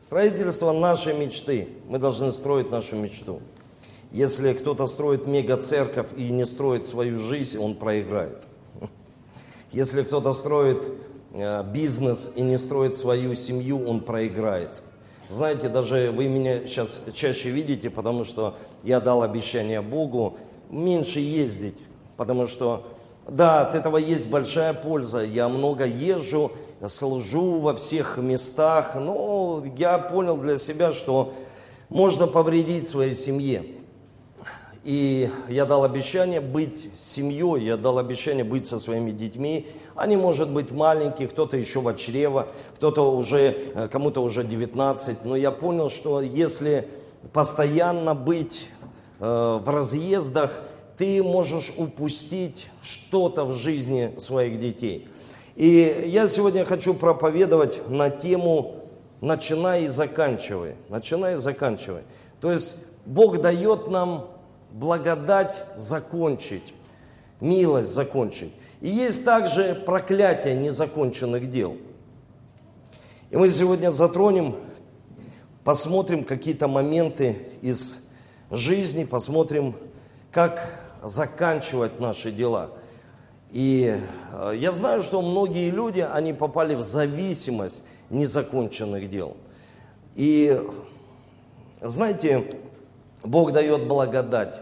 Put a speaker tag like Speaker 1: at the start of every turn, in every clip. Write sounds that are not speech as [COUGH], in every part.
Speaker 1: Строительство нашей мечты. Мы должны строить нашу мечту. Если кто-то строит мега-церковь и не строит свою жизнь, он проиграет. [LAUGHS] Если кто-то строит э, бизнес и не строит свою семью, он проиграет. Знаете, даже вы меня сейчас чаще видите, потому что я дал обещание Богу меньше ездить, потому что, да, от этого есть большая польза. Я много езжу, служу во всех местах, но я понял для себя, что можно повредить своей семье. И я дал обещание быть семьей, я дал обещание быть со своими детьми. Они, может быть, маленькие, кто-то еще в чрево, кто-то уже, э, кому-то уже 19. Но я понял, что если постоянно быть э, в разъездах, ты можешь упустить что-то в жизни своих детей. И я сегодня хочу проповедовать на тему «Начинай и заканчивай». Начинай и заканчивай. То есть Бог дает нам благодать закончить, милость закончить. И есть также проклятие незаконченных дел. И мы сегодня затронем, посмотрим какие-то моменты из жизни, посмотрим, как заканчивать наши дела. И э, я знаю, что многие люди, они попали в зависимость незаконченных дел. И знаете, Бог дает благодать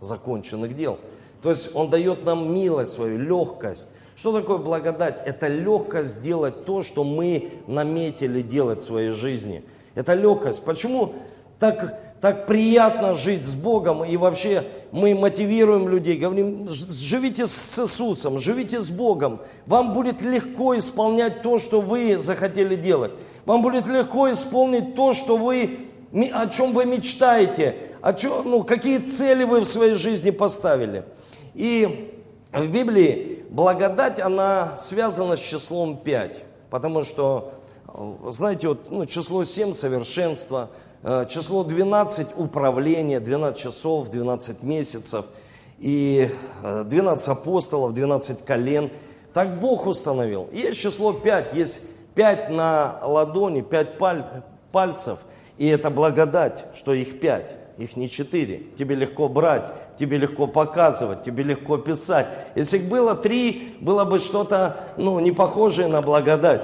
Speaker 1: законченных дел. То есть Он дает нам милость свою, легкость. Что такое благодать? Это легкость сделать то, что мы наметили делать в своей жизни. Это легкость. Почему так, так приятно жить с Богом и вообще мы мотивируем людей, говорим, живите с Иисусом, живите с Богом. Вам будет легко исполнять то, что вы захотели делать. Вам будет легко исполнить то, что вы о чем вы мечтаете, о чем, ну, какие цели вы в своей жизни поставили. И в Библии благодать, она связана с числом 5, потому что, знаете, вот, ну, число 7 – совершенство, э, число 12 – управление, 12 часов, 12 месяцев, и 12 э, апостолов, 12 колен. Так Бог установил. Есть число 5, есть 5 на ладони, 5 паль, пальцев – и это благодать, что их пять, их не четыре. Тебе легко брать, тебе легко показывать, тебе легко писать. Если бы было три, было бы что-то ну, не похожее на благодать.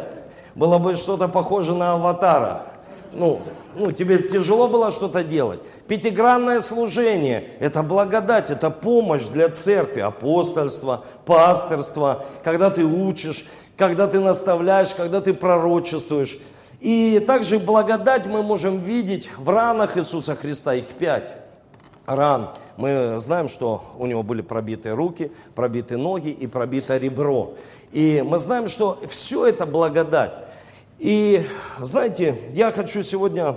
Speaker 1: Было бы что-то похоже на аватара. Ну, ну, тебе тяжело было что-то делать. Пятигранное служение – это благодать, это помощь для церкви, апостольство, пасторство, когда ты учишь, когда ты наставляешь, когда ты пророчествуешь. И также благодать мы можем видеть в ранах Иисуса Христа, их пять ран. Мы знаем, что у него были пробиты руки, пробиты ноги и пробито ребро. И мы знаем, что все это благодать. И знаете, я хочу сегодня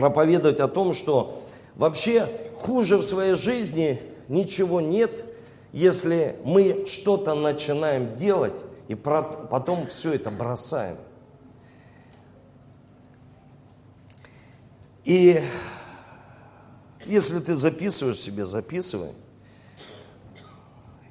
Speaker 1: проповедовать о том, что вообще хуже в своей жизни ничего нет, если мы что-то начинаем делать и потом все это бросаем. И если ты записываешь себе, записывай.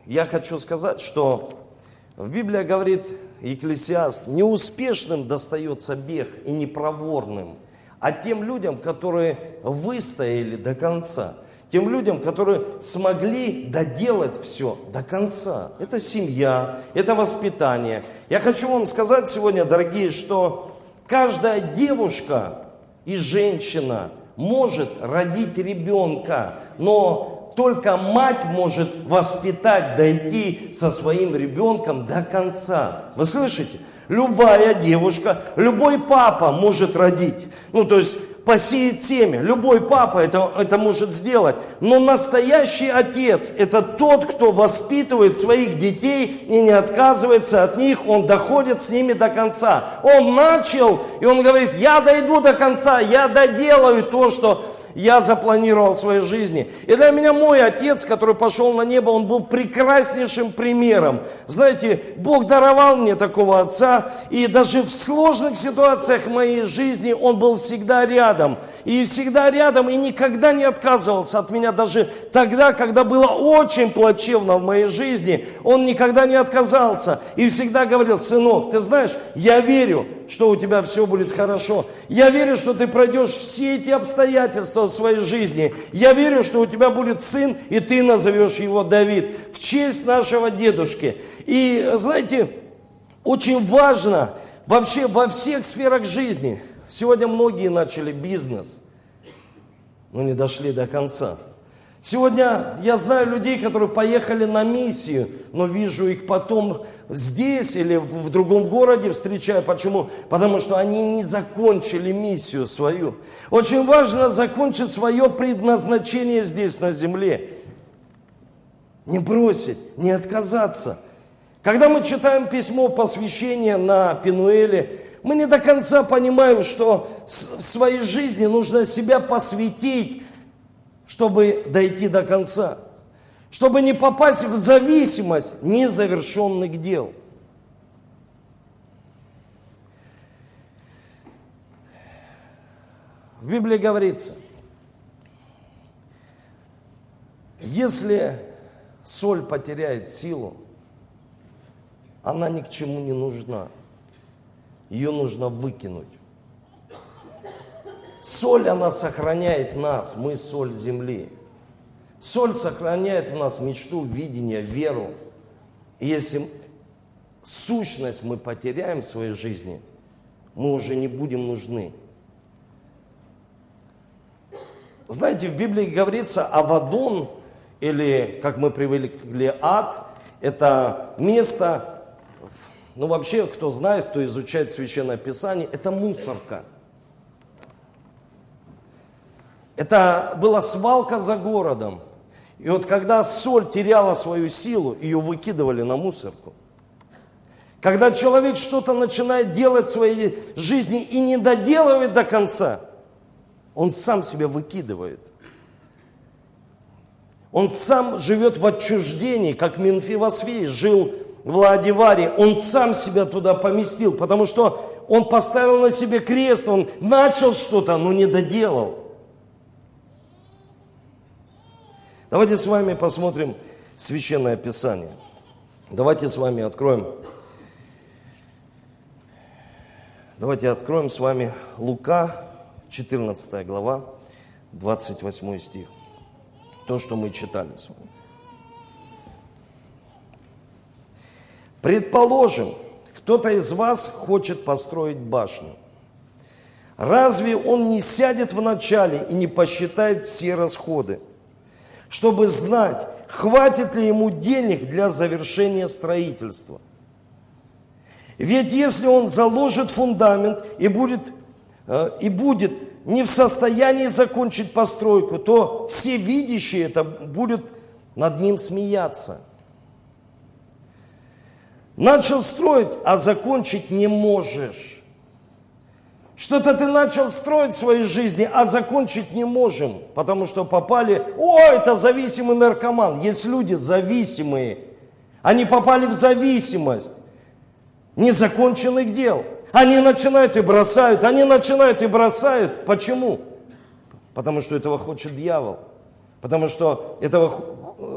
Speaker 1: Я хочу сказать, что в Библии говорит Екклесиаст, неуспешным достается бег и непроворным, а тем людям, которые выстояли до конца, тем людям, которые смогли доделать все до конца. Это семья, это воспитание. Я хочу вам сказать сегодня, дорогие, что каждая девушка, и женщина может родить ребенка, но только мать может воспитать, дойти со своим ребенком до конца. Вы слышите? Любая девушка, любой папа может родить. Ну, то есть посеять семя. Любой папа это, это может сделать. Но настоящий отец – это тот, кто воспитывает своих детей и не отказывается от них. Он доходит с ними до конца. Он начал, и он говорит, я дойду до конца, я доделаю то, что я запланировал в своей жизни. И для меня мой отец, который пошел на небо, он был прекраснейшим примером. Знаете, Бог даровал мне такого отца, и даже в сложных ситуациях моей жизни он был всегда рядом. И всегда рядом, и никогда не отказывался от меня, даже тогда, когда было очень плачевно в моей жизни, он никогда не отказался и всегда говорил, сынок, ты знаешь, я верю, что у тебя все будет хорошо. Я верю, что ты пройдешь все эти обстоятельства в своей жизни. Я верю, что у тебя будет сын, и ты назовешь его Давид в честь нашего дедушки. И знаете, очень важно вообще во всех сферах жизни. Сегодня многие начали бизнес, но не дошли до конца. Сегодня я знаю людей, которые поехали на миссию, но вижу их потом здесь или в другом городе встречаю. Почему? Потому что они не закончили миссию свою. Очень важно закончить свое предназначение здесь на земле. Не бросить, не отказаться. Когда мы читаем письмо посвящения на Пинуэле, мы не до конца понимаем, что в своей жизни нужно себя посвятить чтобы дойти до конца, чтобы не попасть в зависимость незавершенных дел. В Библии говорится, если соль потеряет силу, она ни к чему не нужна. Ее нужно выкинуть. Соль, она сохраняет нас, мы соль земли. Соль сохраняет в нас мечту, видение, веру. И если сущность мы потеряем в своей жизни, мы уже не будем нужны. Знаете, в Библии говорится Авадон, или, как мы привыкли, ад, это место, ну вообще, кто знает, кто изучает Священное Писание, это мусорка – Это была свалка за городом. И вот когда соль теряла свою силу, ее выкидывали на мусорку. Когда человек что-то начинает делать в своей жизни и не доделывает до конца, он сам себя выкидывает. Он сам живет в отчуждении, как Минфивосфей жил в Ладиваре. Он сам себя туда поместил, потому что он поставил на себе крест, он начал что-то, но не доделал. Давайте с вами посмотрим Священное Писание. Давайте с вами откроем. Давайте откроем с вами Лука, 14 глава, 28 стих. То, что мы читали с вами. Предположим, кто-то из вас хочет построить башню. Разве он не сядет в начале и не посчитает все расходы? чтобы знать, хватит ли ему денег для завершения строительства. Ведь если он заложит фундамент и будет, э, и будет не в состоянии закончить постройку, то все видящие это будут над ним смеяться. Начал строить, а закончить не можешь. Что-то ты начал строить в своей жизни, а закончить не можем, потому что попали, о, это зависимый наркоман. Есть люди зависимые, они попали в зависимость незаконченных дел. Они начинают и бросают, они начинают и бросают. Почему? Потому что этого хочет дьявол. Потому что этого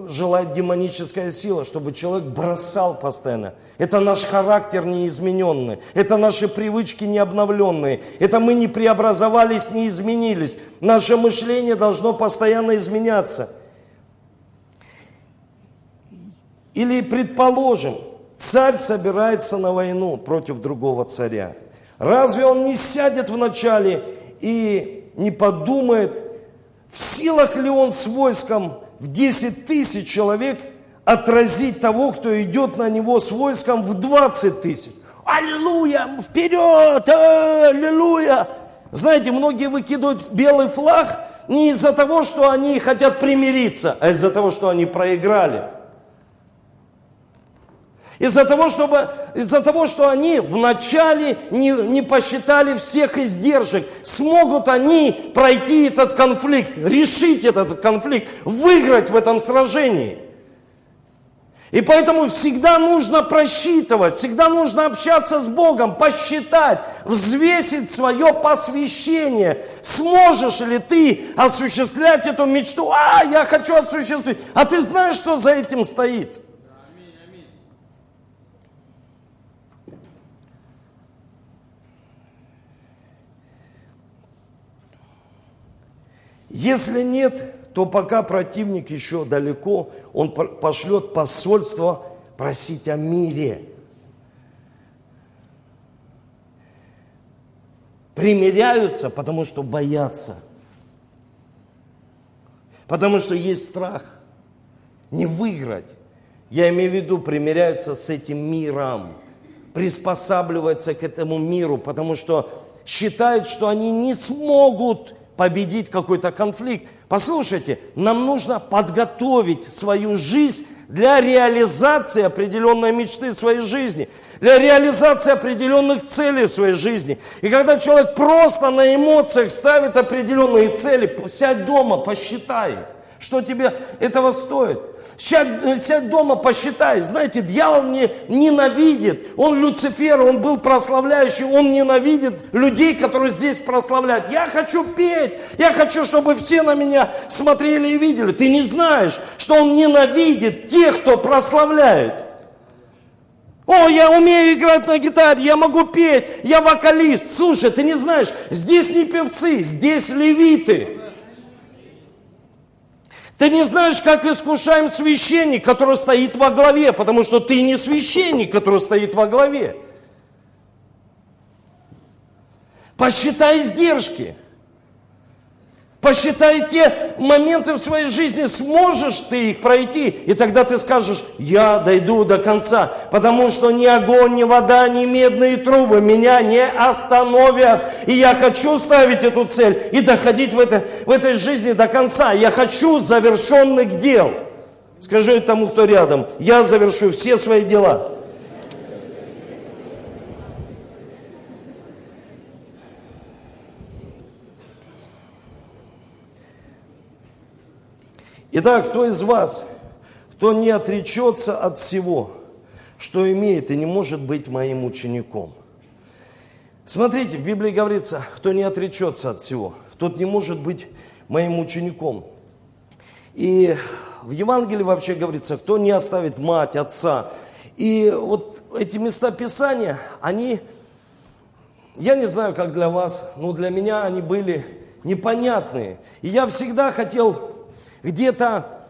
Speaker 1: желает демоническая сила, чтобы человек бросал постоянно. Это наш характер неизмененный, это наши привычки необновленные, это мы не преобразовались, не изменились. Наше мышление должно постоянно изменяться. Или, предположим, царь собирается на войну против другого царя. Разве он не сядет вначале и не подумает, в силах ли он с войском в 10 тысяч человек отразить того, кто идет на него с войском в 20 тысяч? Аллилуйя! Вперед! Аллилуйя! Знаете, многие выкидывают белый флаг не из-за того, что они хотят примириться, а из-за того, что они проиграли. Из-за того, чтобы, из-за того, что они вначале не, не посчитали всех издержек, смогут они пройти этот конфликт, решить этот конфликт, выиграть в этом сражении. И поэтому всегда нужно просчитывать, всегда нужно общаться с Богом, посчитать, взвесить свое посвящение. Сможешь ли ты осуществлять эту мечту? А, я хочу осуществить. А ты знаешь, что за этим стоит? Если нет, то пока противник еще далеко, он пошлет посольство просить о мире. Примиряются, потому что боятся. Потому что есть страх не выиграть. Я имею в виду, примиряются с этим миром, приспосабливаются к этому миру, потому что считают, что они не смогут победить какой-то конфликт. Послушайте, нам нужно подготовить свою жизнь для реализации определенной мечты своей жизни, для реализации определенных целей в своей жизни. И когда человек просто на эмоциях ставит определенные цели, сядь дома, посчитай, что тебе этого стоит. Сядь, сядь дома, посчитай. Знаете, дьявол не ненавидит. Он Люцифер, он был прославляющий. Он ненавидит людей, которые здесь прославляют. Я хочу петь. Я хочу, чтобы все на меня смотрели и видели. Ты не знаешь, что он ненавидит тех, кто прославляет. О, я умею играть на гитаре, я могу петь, я вокалист. Слушай, ты не знаешь, здесь не певцы, здесь левиты. Ты не знаешь, как искушаем священник, который стоит во главе, потому что ты не священник, который стоит во главе. Посчитай издержки. Посчитай те моменты в своей жизни, сможешь ты их пройти, и тогда ты скажешь, я дойду до конца, потому что ни огонь, ни вода, ни медные трубы меня не остановят. И я хочу ставить эту цель и доходить в, это, в этой жизни до конца. Я хочу завершенных дел. Скажи тому, кто рядом, я завершу все свои дела. Итак, кто из вас, кто не отречется от всего, что имеет и не может быть моим учеником? Смотрите, в Библии говорится, кто не отречется от всего, тот не может быть моим учеником. И в Евангелии вообще говорится, кто не оставит мать, отца. И вот эти места Писания, они, я не знаю, как для вас, но для меня они были непонятные. И я всегда хотел где-то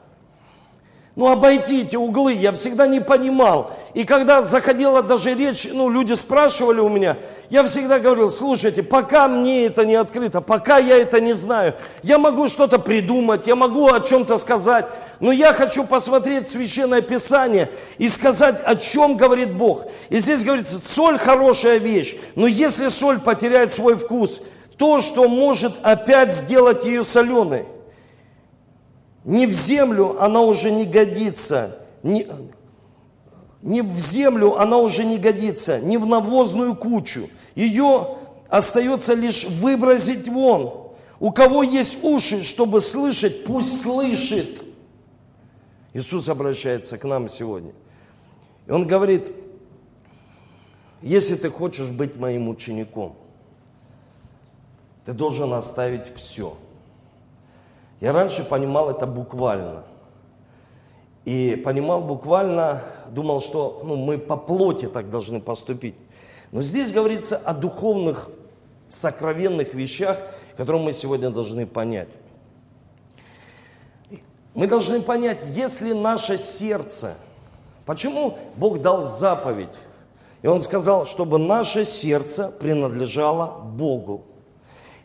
Speaker 1: ну, обойти эти углы, я всегда не понимал. И когда заходила даже речь, ну, люди спрашивали у меня, я всегда говорил, слушайте, пока мне это не открыто, пока я это не знаю, я могу что-то придумать, я могу о чем-то сказать, но я хочу посмотреть Священное Писание и сказать, о чем говорит Бог. И здесь говорится, соль хорошая вещь, но если соль потеряет свой вкус, то, что может опять сделать ее соленой – не в землю она уже не годится, не, не в землю она уже не годится, не в навозную кучу. Ее остается лишь выбросить вон. У кого есть уши, чтобы слышать, пусть слышит. Иисус обращается к нам сегодня. И Он говорит, если ты хочешь быть моим учеником, ты должен оставить все – я раньше понимал это буквально. И понимал буквально, думал, что ну, мы по плоти так должны поступить. Но здесь говорится о духовных, сокровенных вещах, которые мы сегодня должны понять. Мы должны понять, если наше сердце, почему Бог дал заповедь? И Он сказал, чтобы наше сердце принадлежало Богу.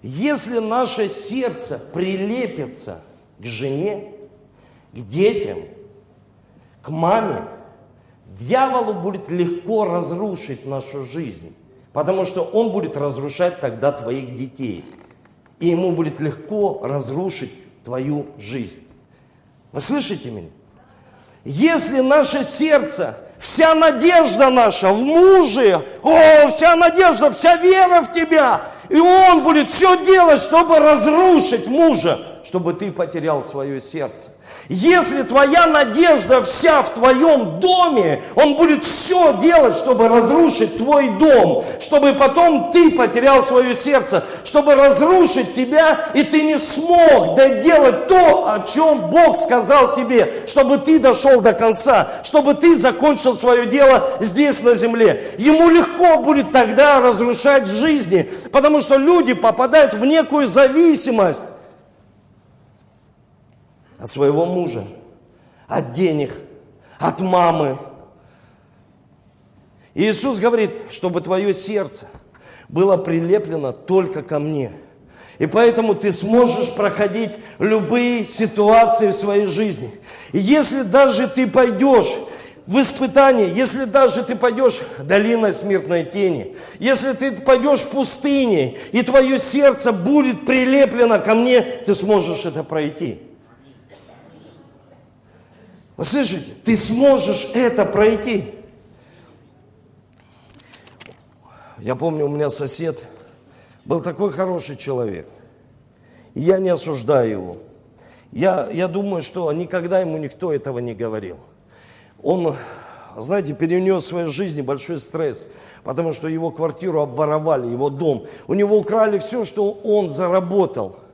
Speaker 1: Если наше сердце прилепится к жене, к детям, к маме, дьяволу будет легко разрушить нашу жизнь, потому что он будет разрушать тогда твоих детей. И ему будет легко разрушить твою жизнь. Вы слышите меня? Если наше сердце Вся надежда наша в муже. О, вся надежда, вся вера в тебя. И он будет все делать, чтобы разрушить мужа, чтобы ты потерял свое сердце. Если твоя надежда вся в твоем доме, он будет все делать, чтобы разрушить твой дом, чтобы потом ты потерял свое сердце, чтобы разрушить тебя, и ты не смог доделать то, о чем Бог сказал тебе, чтобы ты дошел до конца, чтобы ты закончил свое дело здесь на земле. Ему легко будет тогда разрушать жизни, потому что люди попадают в некую зависимость от своего мужа, от денег, от мамы. И Иисус говорит, чтобы твое сердце было прилеплено только ко мне. И поэтому ты сможешь проходить любые ситуации в своей жизни. И если даже ты пойдешь в испытание, если даже ты пойдешь долиной смертной тени, если ты пойдешь в пустыне, и твое сердце будет прилеплено ко мне, ты сможешь это пройти. Вы слышите? Ты сможешь это пройти. Я помню, у меня сосед был такой хороший человек. И я не осуждаю его. Я, я думаю, что никогда ему никто этого не говорил. Он, знаете, перенес в своей жизни большой стресс, потому что его квартиру обворовали, его дом. У него украли все, что он заработал –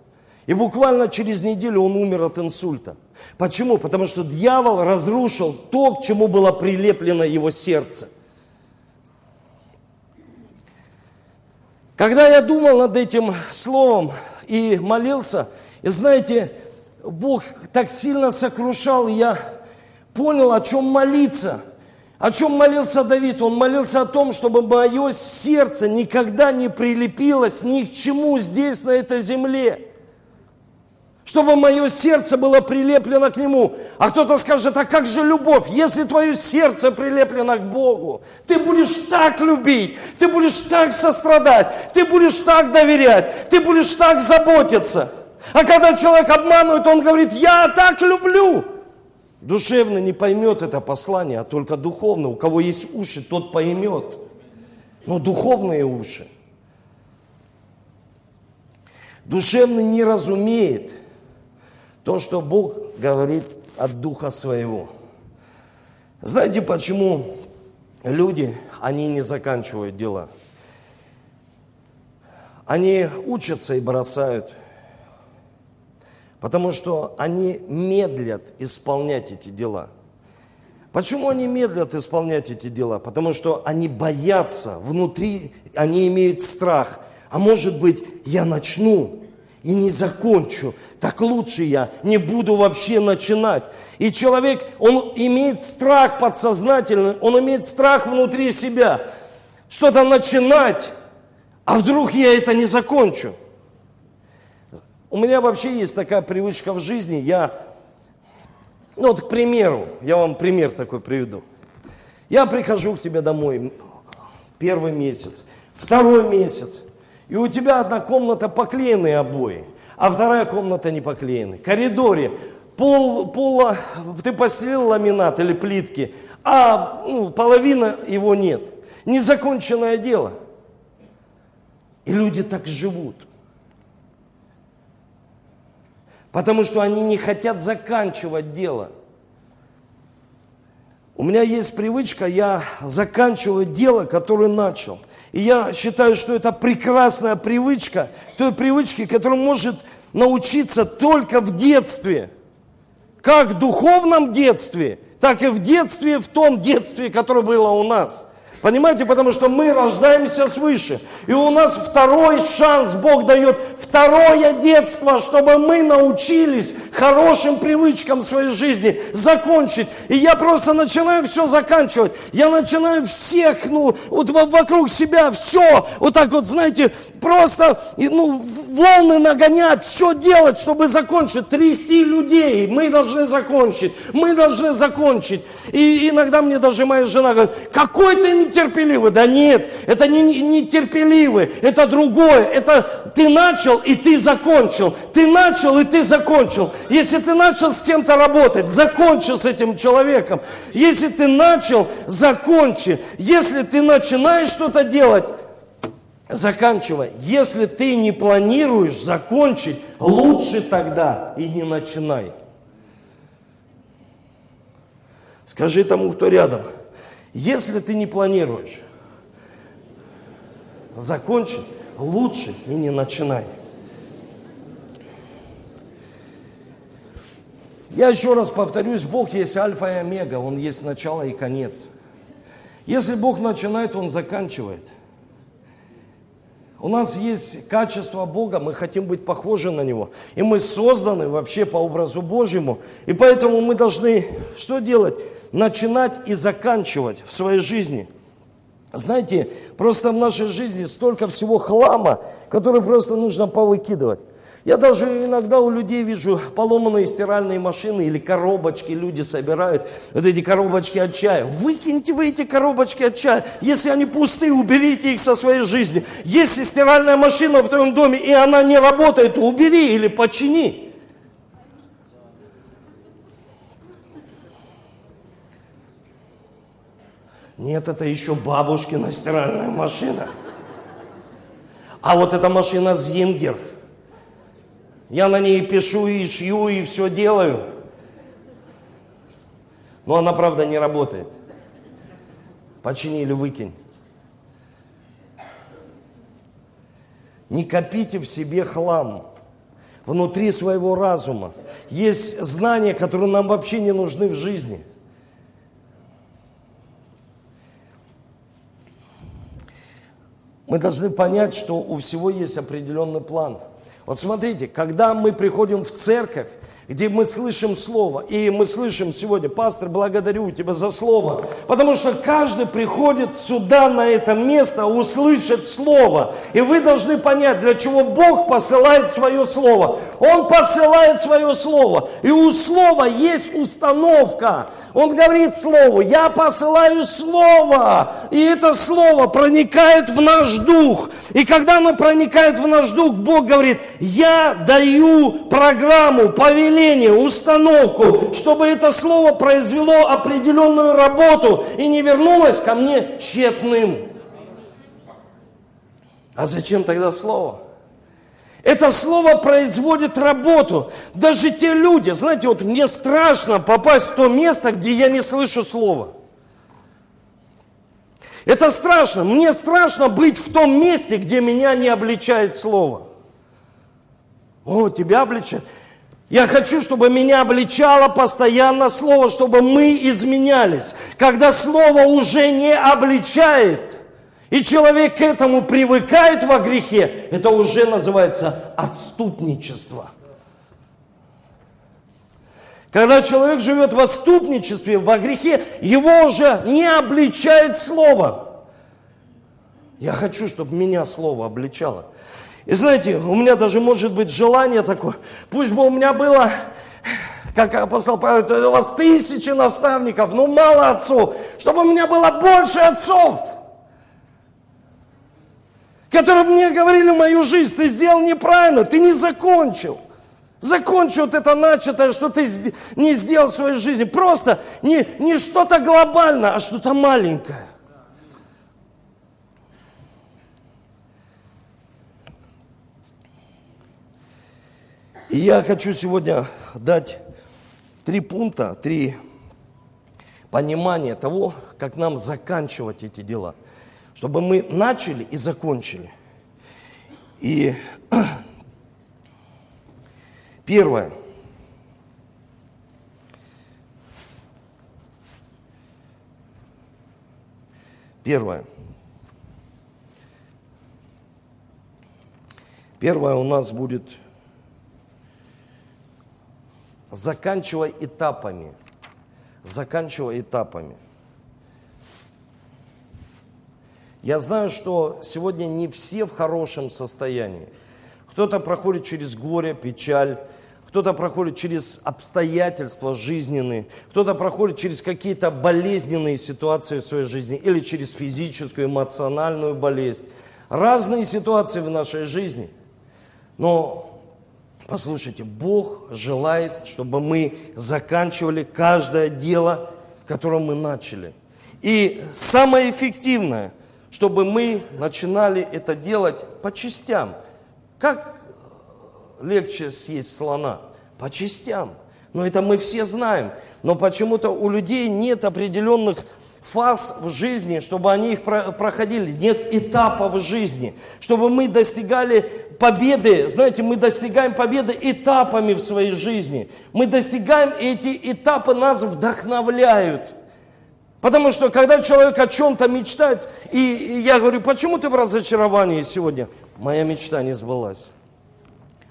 Speaker 1: и буквально через неделю он умер от инсульта. Почему? Потому что дьявол разрушил то, к чему было прилеплено его сердце. Когда я думал над этим словом и молился, и знаете, Бог так сильно сокрушал, я понял, о чем молиться. О чем молился Давид? Он молился о том, чтобы мое сердце никогда не прилепилось ни к чему здесь, на этой земле чтобы мое сердце было прилеплено к Нему. А кто-то скажет, а как же любовь? Если твое сердце прилеплено к Богу, ты будешь так любить, ты будешь так сострадать, ты будешь так доверять, ты будешь так заботиться. А когда человек обманывает, он говорит, я так люблю. Душевно не поймет это послание, а только духовно. У кого есть уши, тот поймет. Но духовные уши. Душевный не разумеет – то, что Бог говорит от Духа Своего. Знаете, почему люди, они не заканчивают дела? Они учатся и бросают, потому что они медлят исполнять эти дела. Почему они медлят исполнять эти дела? Потому что они боятся, внутри они имеют страх. А может быть, я начну, и не закончу, так лучше я не буду вообще начинать. И человек, он имеет страх подсознательный, он имеет страх внутри себя, что-то начинать, а вдруг я это не закончу. У меня вообще есть такая привычка в жизни, я, ну вот к примеру, я вам пример такой приведу. Я прихожу к тебе домой первый месяц, второй месяц – и у тебя одна комната поклеенные обои, а вторая комната не поклеены. Коридоре пол, пола, ты постелил ламинат или плитки, а ну, половина его нет. Незаконченное дело. И люди так живут. Потому что они не хотят заканчивать дело. У меня есть привычка, я заканчиваю дело, которое начал – и я считаю, что это прекрасная привычка, той привычки, которая может научиться только в детстве. Как в духовном детстве, так и в детстве, в том детстве, которое было у нас – Понимаете, потому что мы рождаемся свыше. И у нас второй шанс, Бог дает второе детство, чтобы мы научились хорошим привычкам своей жизни закончить. И я просто начинаю все заканчивать. Я начинаю всех, ну, вот вокруг себя все, вот так вот, знаете, просто, ну, волны нагонять, все делать, чтобы закончить, трясти людей. Мы должны закончить, мы должны закончить. И иногда мне даже моя жена говорит, какой ты нетерпеливый. Да нет, это не нетерпеливый, это другое. Это ты начал и ты закончил. Ты начал и ты закончил. Если ты начал с кем-то работать, закончи с этим человеком. Если ты начал, закончи. Если ты начинаешь что-то делать, заканчивая, если ты не планируешь закончить, лучше тогда и не начинай. Скажи тому, кто рядом, если ты не планируешь закончить, лучше и не начинай. Я еще раз повторюсь, Бог есть альфа и омега, Он есть начало и конец. Если Бог начинает, Он заканчивает. У нас есть качество Бога, мы хотим быть похожи на Него. И мы созданы вообще по образу Божьему. И поэтому мы должны что делать? Начинать и заканчивать в своей жизни. Знаете, просто в нашей жизни столько всего хлама, который просто нужно повыкидывать. Я даже иногда у людей вижу поломанные стиральные машины или коробочки люди собирают. Вот эти коробочки от чая. Выкиньте вы эти коробочки от чая. Если они пустые, уберите их со своей жизни. Если стиральная машина в твоем доме и она не работает, убери или почини. Нет, это еще бабушкина стиральная машина. А вот эта машина Зингер – я на ней пишу и шью, и все делаю. Но она, правда, не работает. Почини или выкинь. Не копите в себе хлам внутри своего разума. Есть знания, которые нам вообще не нужны в жизни. Мы должны понять, что у всего есть определенный план – вот смотрите, когда мы приходим в церковь, где мы слышим Слово. И мы слышим сегодня, пастор, благодарю тебя за Слово. Потому что каждый приходит сюда, на это место, услышать Слово. И вы должны понять, для чего Бог посылает свое Слово. Он посылает свое Слово. И у Слова есть установка. Он говорит Слову, я посылаю Слово. И это Слово проникает в наш дух. И когда оно проникает в наш дух, Бог говорит, я даю программу, повеление определение, установку, чтобы это слово произвело определенную работу и не вернулось ко мне тщетным. А зачем тогда слово? Это слово производит работу. Даже те люди, знаете, вот мне страшно попасть в то место, где я не слышу слова. Это страшно. Мне страшно быть в том месте, где меня не обличает слово. О, тебя обличает. Я хочу, чтобы меня обличало постоянно Слово, чтобы мы изменялись. Когда Слово уже не обличает, и человек к этому привыкает во грехе, это уже называется отступничество. Когда человек живет в отступничестве, во грехе, его уже не обличает Слово. Я хочу, чтобы меня Слово обличало. И знаете, у меня даже может быть желание такое, пусть бы у меня было, как апостол Павел, у вас тысячи наставников, но мало отцов, чтобы у меня было больше отцов, которые мне говорили мою жизнь, ты сделал неправильно, ты не закончил. Закончи вот это начатое, что ты не сделал в своей жизни. Просто не, не что-то глобальное, а что-то маленькое. И я хочу сегодня дать три пункта, три понимания того, как нам заканчивать эти дела. Чтобы мы начали и закончили. И [CLEARS THROAT] первое. Первое. Первое у нас будет заканчивая этапами. Заканчивая этапами. Я знаю, что сегодня не все в хорошем состоянии. Кто-то проходит через горе, печаль, кто-то проходит через обстоятельства жизненные, кто-то проходит через какие-то болезненные ситуации в своей жизни или через физическую, эмоциональную болезнь. Разные ситуации в нашей жизни. Но Послушайте, Бог желает, чтобы мы заканчивали каждое дело, которое мы начали. И самое эффективное, чтобы мы начинали это делать по частям. Как легче съесть слона? По частям. Но это мы все знаем. Но почему-то у людей нет определенных фаз в жизни, чтобы они их проходили. Нет этапов в жизни. Чтобы мы достигали победы. Знаете, мы достигаем победы этапами в своей жизни. Мы достигаем, и эти этапы нас вдохновляют. Потому что когда человек о чем-то мечтает, и я говорю, почему ты в разочаровании сегодня? Моя мечта не сбылась.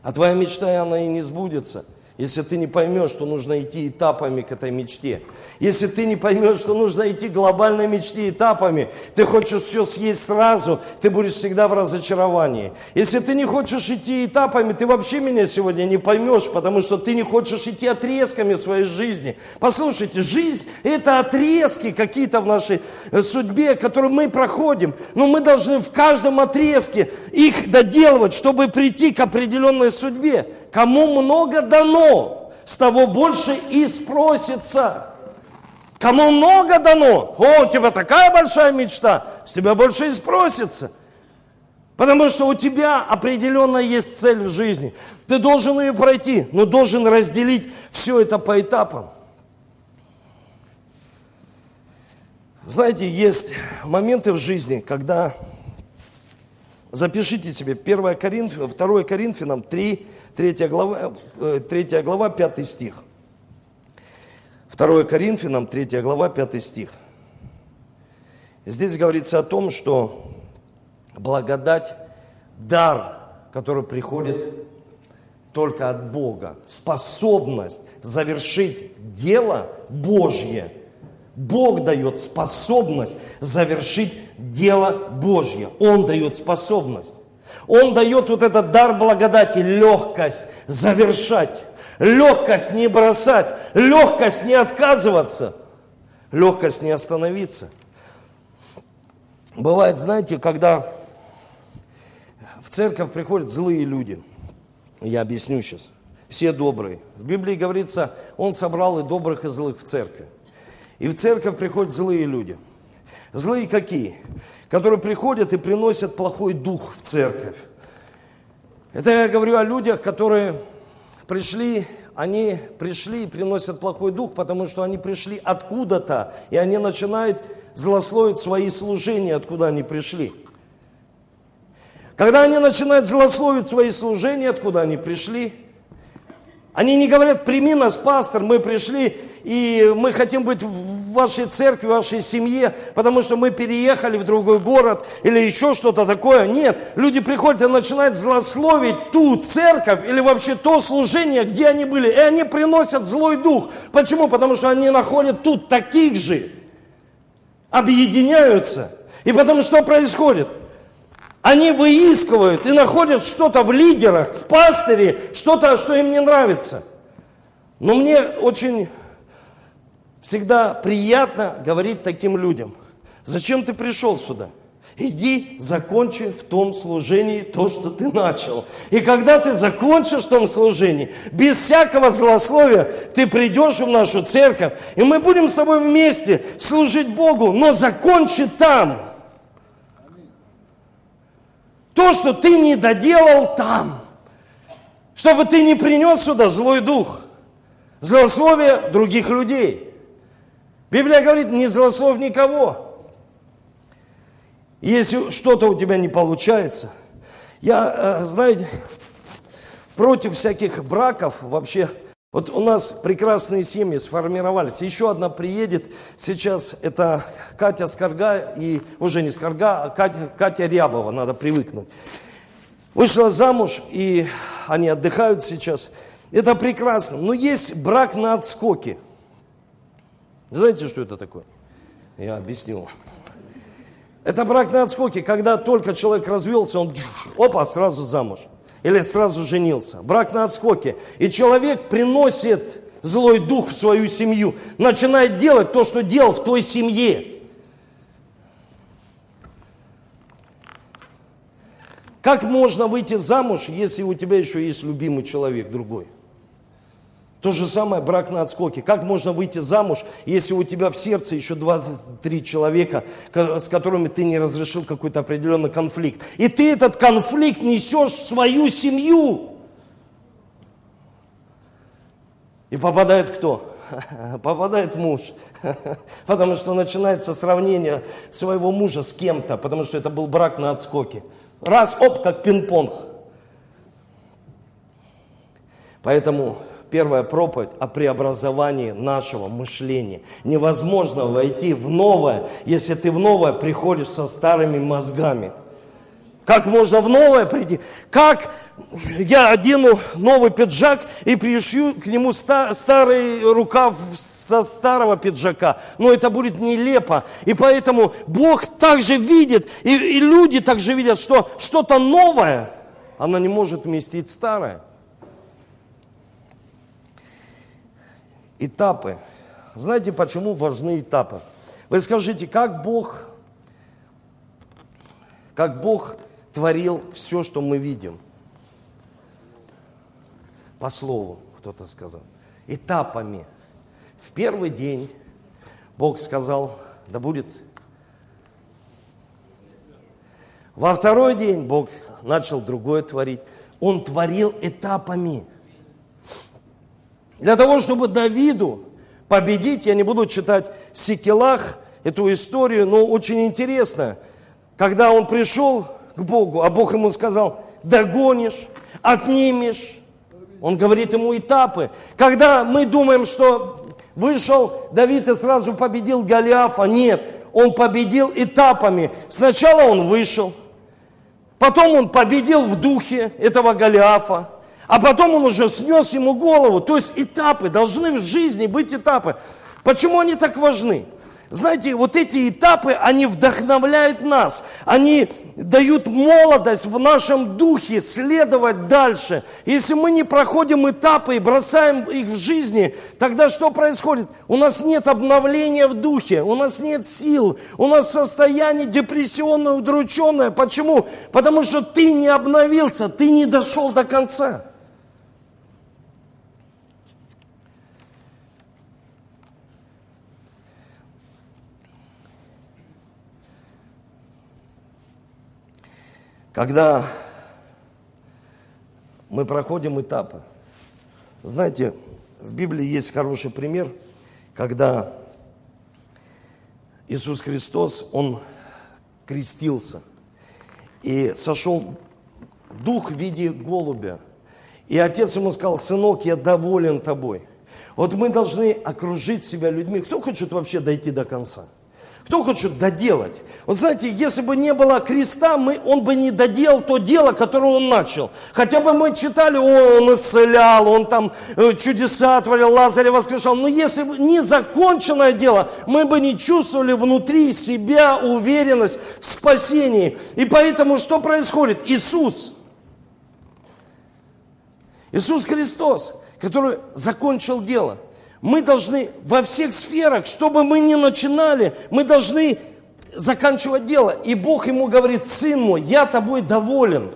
Speaker 1: А твоя мечта, она и не сбудется – если ты не поймешь, что нужно идти этапами к этой мечте, если ты не поймешь, что нужно идти глобальной мечте этапами, ты хочешь все съесть сразу, ты будешь всегда в разочаровании. Если ты не хочешь идти этапами, ты вообще меня сегодня не поймешь, потому что ты не хочешь идти отрезками своей жизни. Послушайте, жизнь – это отрезки какие-то в нашей э, судьбе, которые мы проходим, но мы должны в каждом отрезке их доделывать, чтобы прийти к определенной судьбе. Кому много дано, с того больше и спросится. Кому много дано, о, у тебя такая большая мечта, с тебя больше и спросится. Потому что у тебя определенно есть цель в жизни. Ты должен ее пройти, но должен разделить все это по этапам. Знаете, есть моменты в жизни, когда, запишите себе, 1 Коринф, 2 Коринфянам 3, 3 глава, 3 э, глава 5 стих. 2 Коринфянам, 3 глава, 5 стих. Здесь говорится о том, что благодать, дар, который приходит только от Бога, способность завершить дело Божье. Бог дает способность завершить дело Божье. Он дает способность. Он дает вот этот дар благодати, легкость завершать, легкость не бросать, легкость не отказываться, легкость не остановиться. Бывает, знаете, когда в церковь приходят злые люди, я объясню сейчас, все добрые. В Библии говорится, он собрал и добрых, и злых в церкви. И в церковь приходят злые люди. Злые какие? Которые приходят и приносят плохой дух в церковь. Это я говорю о людях, которые пришли, они пришли и приносят плохой дух, потому что они пришли откуда-то, и они начинают злословить свои служения, откуда они пришли. Когда они начинают злословить свои служения, откуда они пришли, они не говорят, прими нас, пастор, мы пришли и мы хотим быть в вашей церкви, в вашей семье, потому что мы переехали в другой город или еще что-то такое. Нет, люди приходят и начинают злословить ту церковь или вообще то служение, где они были, и они приносят злой дух. Почему? Потому что они находят тут таких же, объединяются. И потом что происходит? Они выискивают и находят что-то в лидерах, в пастыре, что-то, что им не нравится. Но мне очень всегда приятно говорить таким людям, зачем ты пришел сюда? Иди, закончи в том служении то, что ты начал. И когда ты закончишь в том служении, без всякого злословия, ты придешь в нашу церковь, и мы будем с тобой вместе служить Богу, но закончи там. То, что ты не доделал там. Чтобы ты не принес сюда злой дух, злословие других людей. Библия говорит, не злословь никого. Если что-то у тебя не получается, я, э, знаете, против всяких браков вообще. Вот у нас прекрасные семьи сформировались. Еще одна приедет сейчас, это Катя Скорга, и уже не Скорга, а Катя, Катя Рябова, надо привыкнуть. Вышла замуж, и они отдыхают сейчас. Это прекрасно. Но есть брак на отскоке. Знаете, что это такое? Я объяснил. Это брак на отскоке, когда только человек развелся, он опа, сразу замуж. Или сразу женился. Брак на отскоке. И человек приносит злой дух в свою семью, начинает делать то, что делал в той семье. Как можно выйти замуж, если у тебя еще есть любимый человек другой? То же самое брак на отскоке. Как можно выйти замуж, если у тебя в сердце еще два-три человека, с которыми ты не разрешил какой-то определенный конфликт. И ты этот конфликт несешь в свою семью. И попадает кто? [LAUGHS] Попадает муж. [LAUGHS] Потому что начинается сравнение своего мужа с кем-то, потому что это был брак на отскоке. Раз, оп, как пинг-понг. Поэтому первая проповедь о преобразовании нашего мышления. Невозможно войти в новое, если ты в новое приходишь со старыми мозгами. Как можно в новое прийти? Как я одену новый пиджак и пришью к нему старый рукав со старого пиджака? Но это будет нелепо. И поэтому Бог также видит, и, и люди также видят, что что-то новое, оно не может вместить старое. Этапы. Знаете, почему важны этапы? Вы скажите, как Бог, как Бог творил все, что мы видим? По слову, кто-то сказал. Этапами. В первый день Бог сказал, да будет. Во второй день Бог начал другое творить. Он творил этапами. Для того, чтобы Давиду победить, я не буду читать Сикелах, эту историю, но очень интересно. Когда он пришел к Богу, а Бог ему сказал, догонишь, отнимешь. Он говорит ему этапы. Когда мы думаем, что вышел Давид и сразу победил Голиафа, нет, он победил этапами. Сначала он вышел, потом он победил в духе этого Голиафа, а потом он уже снес ему голову. То есть этапы, должны в жизни быть этапы. Почему они так важны? Знаете, вот эти этапы, они вдохновляют нас, они дают молодость в нашем духе следовать дальше. Если мы не проходим этапы и бросаем их в жизни, тогда что происходит? У нас нет обновления в духе, у нас нет сил, у нас состояние депрессионное, удрученное. Почему? Потому что ты не обновился, ты не дошел до конца. Когда мы проходим этапы, знаете, в Библии есть хороший пример, когда Иисус Христос, Он крестился, и сошел дух в виде голубя. И отец ему сказал, сынок, я доволен тобой. Вот мы должны окружить себя людьми. Кто хочет вообще дойти до конца? Кто хочет доделать? Вот знаете, если бы не было креста, мы, он бы не доделал то дело, которое он начал. Хотя бы мы читали, о, он исцелял, он там э, чудеса творил, Лазаря воскрешал. Но если бы не законченное дело, мы бы не чувствовали внутри себя уверенность в спасении. И поэтому что происходит? Иисус, Иисус Христос, который закончил дело – мы должны во всех сферах, что бы мы ни начинали, мы должны заканчивать дело. И Бог ему говорит, сын мой, я тобой доволен,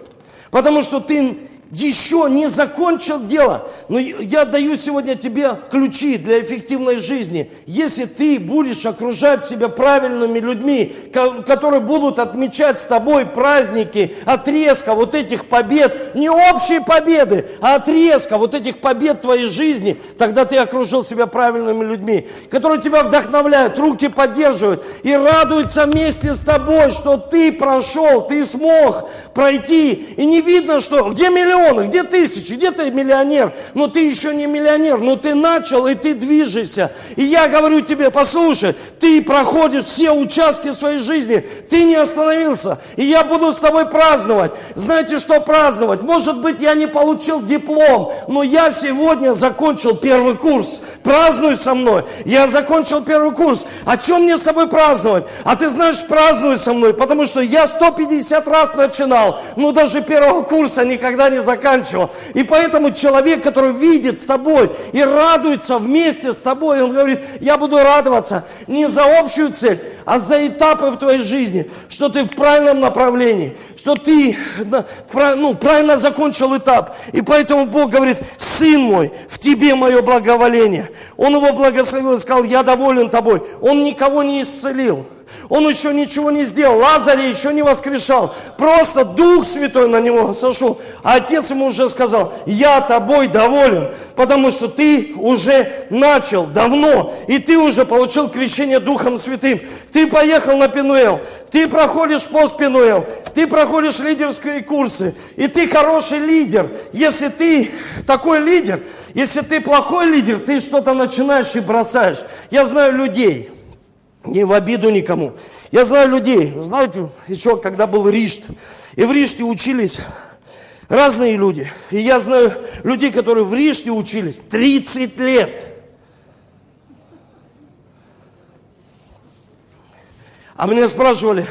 Speaker 1: потому что ты еще не закончил дело, но я даю сегодня тебе ключи для эффективной жизни. Если ты будешь окружать себя правильными людьми, которые будут отмечать с тобой праздники, отрезка вот этих побед, не общие победы, а отрезка вот этих побед твоей жизни, тогда ты окружил себя правильными людьми, которые тебя вдохновляют, руки поддерживают и радуются вместе с тобой, что ты прошел, ты смог пройти. И не видно, что где миллион миллионы, где тысячи, где ты миллионер, но ты еще не миллионер, но ты начал и ты движешься. И я говорю тебе, послушай, ты проходишь все участки своей жизни, ты не остановился, и я буду с тобой праздновать. Знаете, что праздновать? Может быть, я не получил диплом, но я сегодня закончил первый курс. Празднуй со мной. Я закончил первый курс. О чем мне с тобой праздновать? А ты знаешь, празднуй со мной, потому что я 150 раз начинал, но даже первого курса никогда не заканчивал. И поэтому человек, который видит с тобой и радуется вместе с тобой, он говорит, я буду радоваться не за общую цель, а за этапы в твоей жизни, что ты в правильном направлении, что ты ну, правильно закончил этап. И поэтому Бог говорит, сын мой, в тебе мое благоволение. Он его благословил и сказал, я доволен тобой. Он никого не исцелил. Он еще ничего не сделал. Лазаря еще не воскрешал. Просто Дух Святой на него сошел. А отец ему уже сказал, я тобой доволен, потому что ты уже начал давно, и ты уже получил крещение Духом Святым. Ты поехал на Пенуэл, ты проходишь пост Пенуэл, ты проходишь лидерские курсы, и ты хороший лидер. Если ты такой лидер, если ты плохой лидер, ты что-то начинаешь и бросаешь. Я знаю людей, не в обиду никому. Я знаю людей, знаете, еще когда был Ришт, и в Риште учились разные люди. И я знаю людей, которые в Риште учились 30 лет. А меня спрашивали,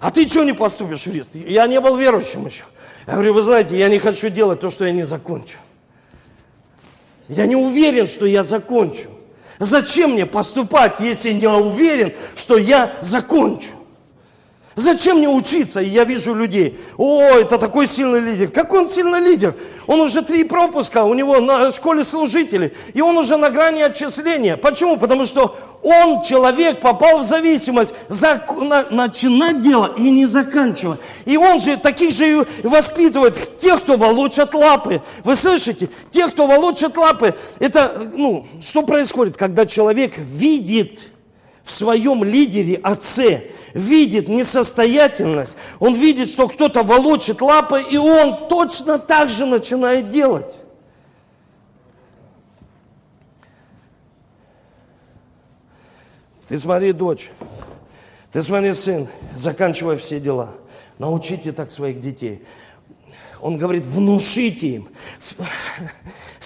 Speaker 1: а ты что не поступишь в Рист? Я не был верующим еще. Я говорю, вы знаете, я не хочу делать то, что я не закончу. Я не уверен, что я закончу. Зачем мне поступать, если не уверен, что я закончу? Зачем мне учиться? И я вижу людей, о, это такой сильный лидер. Какой он сильный лидер? Он уже три пропуска, у него на школе служителей, и он уже на грани отчисления. Почему? Потому что он, человек, попал в зависимость, зак... на... начинать дело и не заканчивать. И он же таких же воспитывает, тех, кто волочат лапы. Вы слышите? Тех, кто волочат лапы, это, ну, что происходит, когда человек видит в своем лидере, отце, видит несостоятельность, он видит, что кто-то волочит лапы, и он точно так же начинает делать. Ты смотри, дочь, ты смотри, сын, заканчивай все дела. Научите так своих детей. Он говорит, внушите им.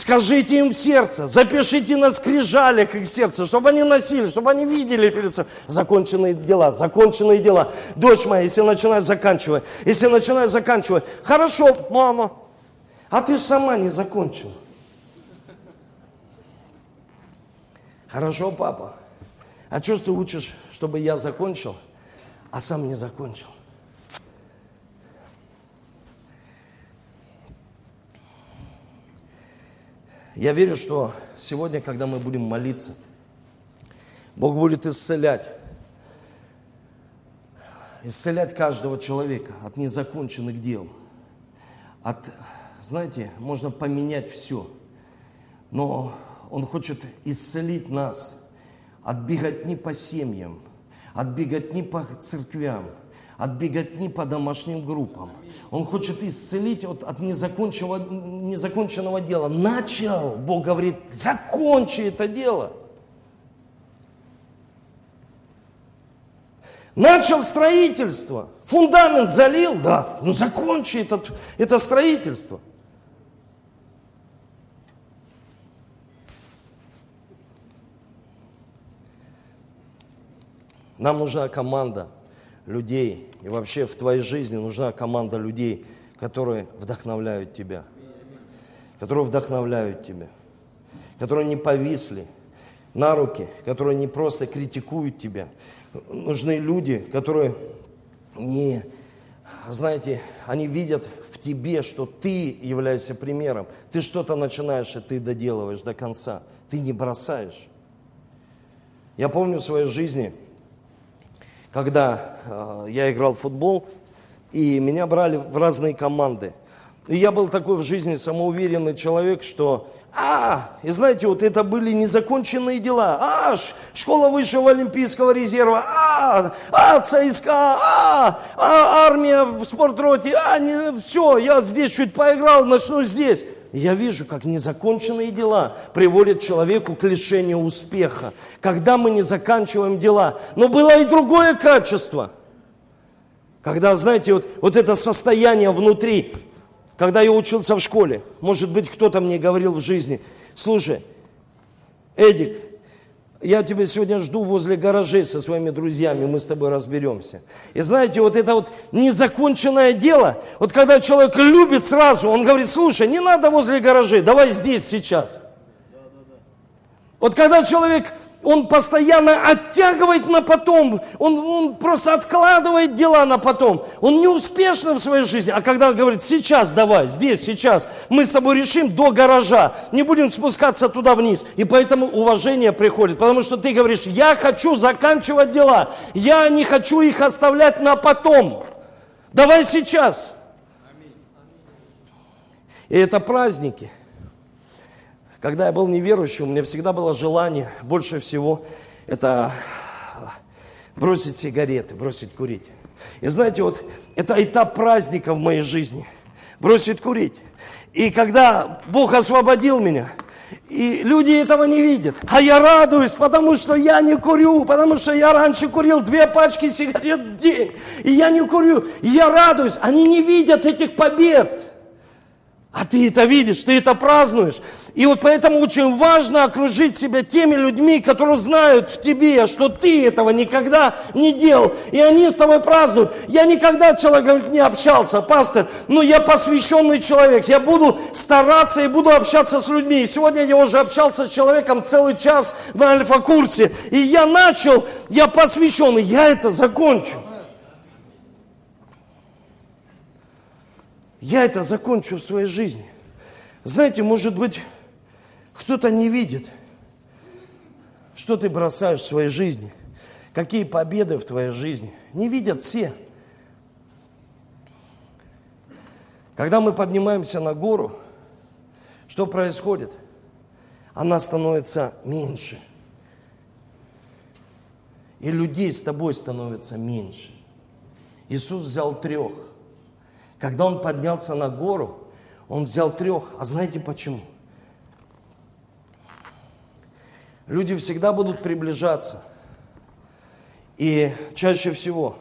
Speaker 1: Скажите им в сердце, запишите на скрижалях их сердце, чтобы они носили, чтобы они видели перед собой. Законченные дела, законченные дела. Дочь моя, если начинаешь заканчивать, если начинаешь заканчивать, хорошо, мама, а ты сама не закончила. Хорошо, папа. А что ты учишь, чтобы я закончил, а сам не закончил? Я верю, что сегодня, когда мы будем молиться, Бог будет исцелять. Исцелять каждого человека от незаконченных дел. От, знаете, можно поменять все. Но Он хочет исцелить нас от беготни по семьям, от беготни по церквям, от беготни по домашним группам. Он хочет исцелить от, от незаконченного, незаконченного дела. Начал, Бог говорит, закончи это дело. Начал строительство. Фундамент залил, да, ну закончи этот, это строительство. Нам нужна команда людей, и вообще в твоей жизни нужна команда людей, которые вдохновляют тебя. Которые вдохновляют тебя. Которые не повисли на руки, которые не просто критикуют тебя. Нужны люди, которые не, знаете, они видят в тебе, что ты являешься примером. Ты что-то начинаешь, и ты доделываешь до конца. Ты не бросаешь. Я помню в своей жизни, когда э, я играл в футбол, и меня брали в разные команды. И я был такой в жизни самоуверенный человек, что, а, и знаете, вот это были незаконченные дела. А, школа высшего олимпийского резерва, а, а, ЦСКА, а, а армия в спортроте, а, не, все, я здесь чуть поиграл, начну здесь я вижу, как незаконченные дела приводят человеку к лишению успеха. Когда мы не заканчиваем дела. Но было и другое качество. Когда, знаете, вот, вот это состояние внутри, когда я учился в школе, может быть, кто-то мне говорил в жизни, слушай, Эдик, Я тебя сегодня жду возле гаражей со своими друзьями, мы с тобой разберемся. И знаете, вот это вот незаконченное дело, вот когда человек любит сразу, он говорит, слушай, не надо возле гаражей, давай здесь сейчас. Вот когда человек он постоянно оттягивает на потом, он, он просто откладывает дела на потом. Он не успешный в своей жизни, а когда говорит, сейчас давай, здесь, сейчас, мы с тобой решим до гаража, не будем спускаться туда вниз. И поэтому уважение приходит, потому что ты говоришь, я хочу заканчивать дела, я не хочу их оставлять на потом. Давай сейчас. И это праздники – когда я был неверующим, у меня всегда было желание, больше всего, это бросить сигареты, бросить курить. И знаете, вот это этап праздника в моей жизни. Бросить курить. И когда Бог освободил меня, и люди этого не видят. А я радуюсь, потому что я не курю, потому что я раньше курил две пачки сигарет в день, и я не курю. И я радуюсь. Они не видят этих побед. А ты это видишь, ты это празднуешь. И вот поэтому очень важно окружить себя теми людьми, которые знают в тебе, что ты этого никогда не делал. И они с тобой празднуют. Я никогда, человек говорит, не общался, пастор, но я посвященный человек. Я буду стараться и буду общаться с людьми. И сегодня я уже общался с человеком целый час на альфа-курсе. И я начал, я посвященный, я это закончу. Я это закончу в своей жизни. Знаете, может быть, кто-то не видит, что ты бросаешь в своей жизни, какие победы в твоей жизни. Не видят все. Когда мы поднимаемся на гору, что происходит? Она становится меньше. И людей с тобой становится меньше. Иисус взял трех – когда он поднялся на гору, он взял трех. А знаете почему? Люди всегда будут приближаться. И чаще всего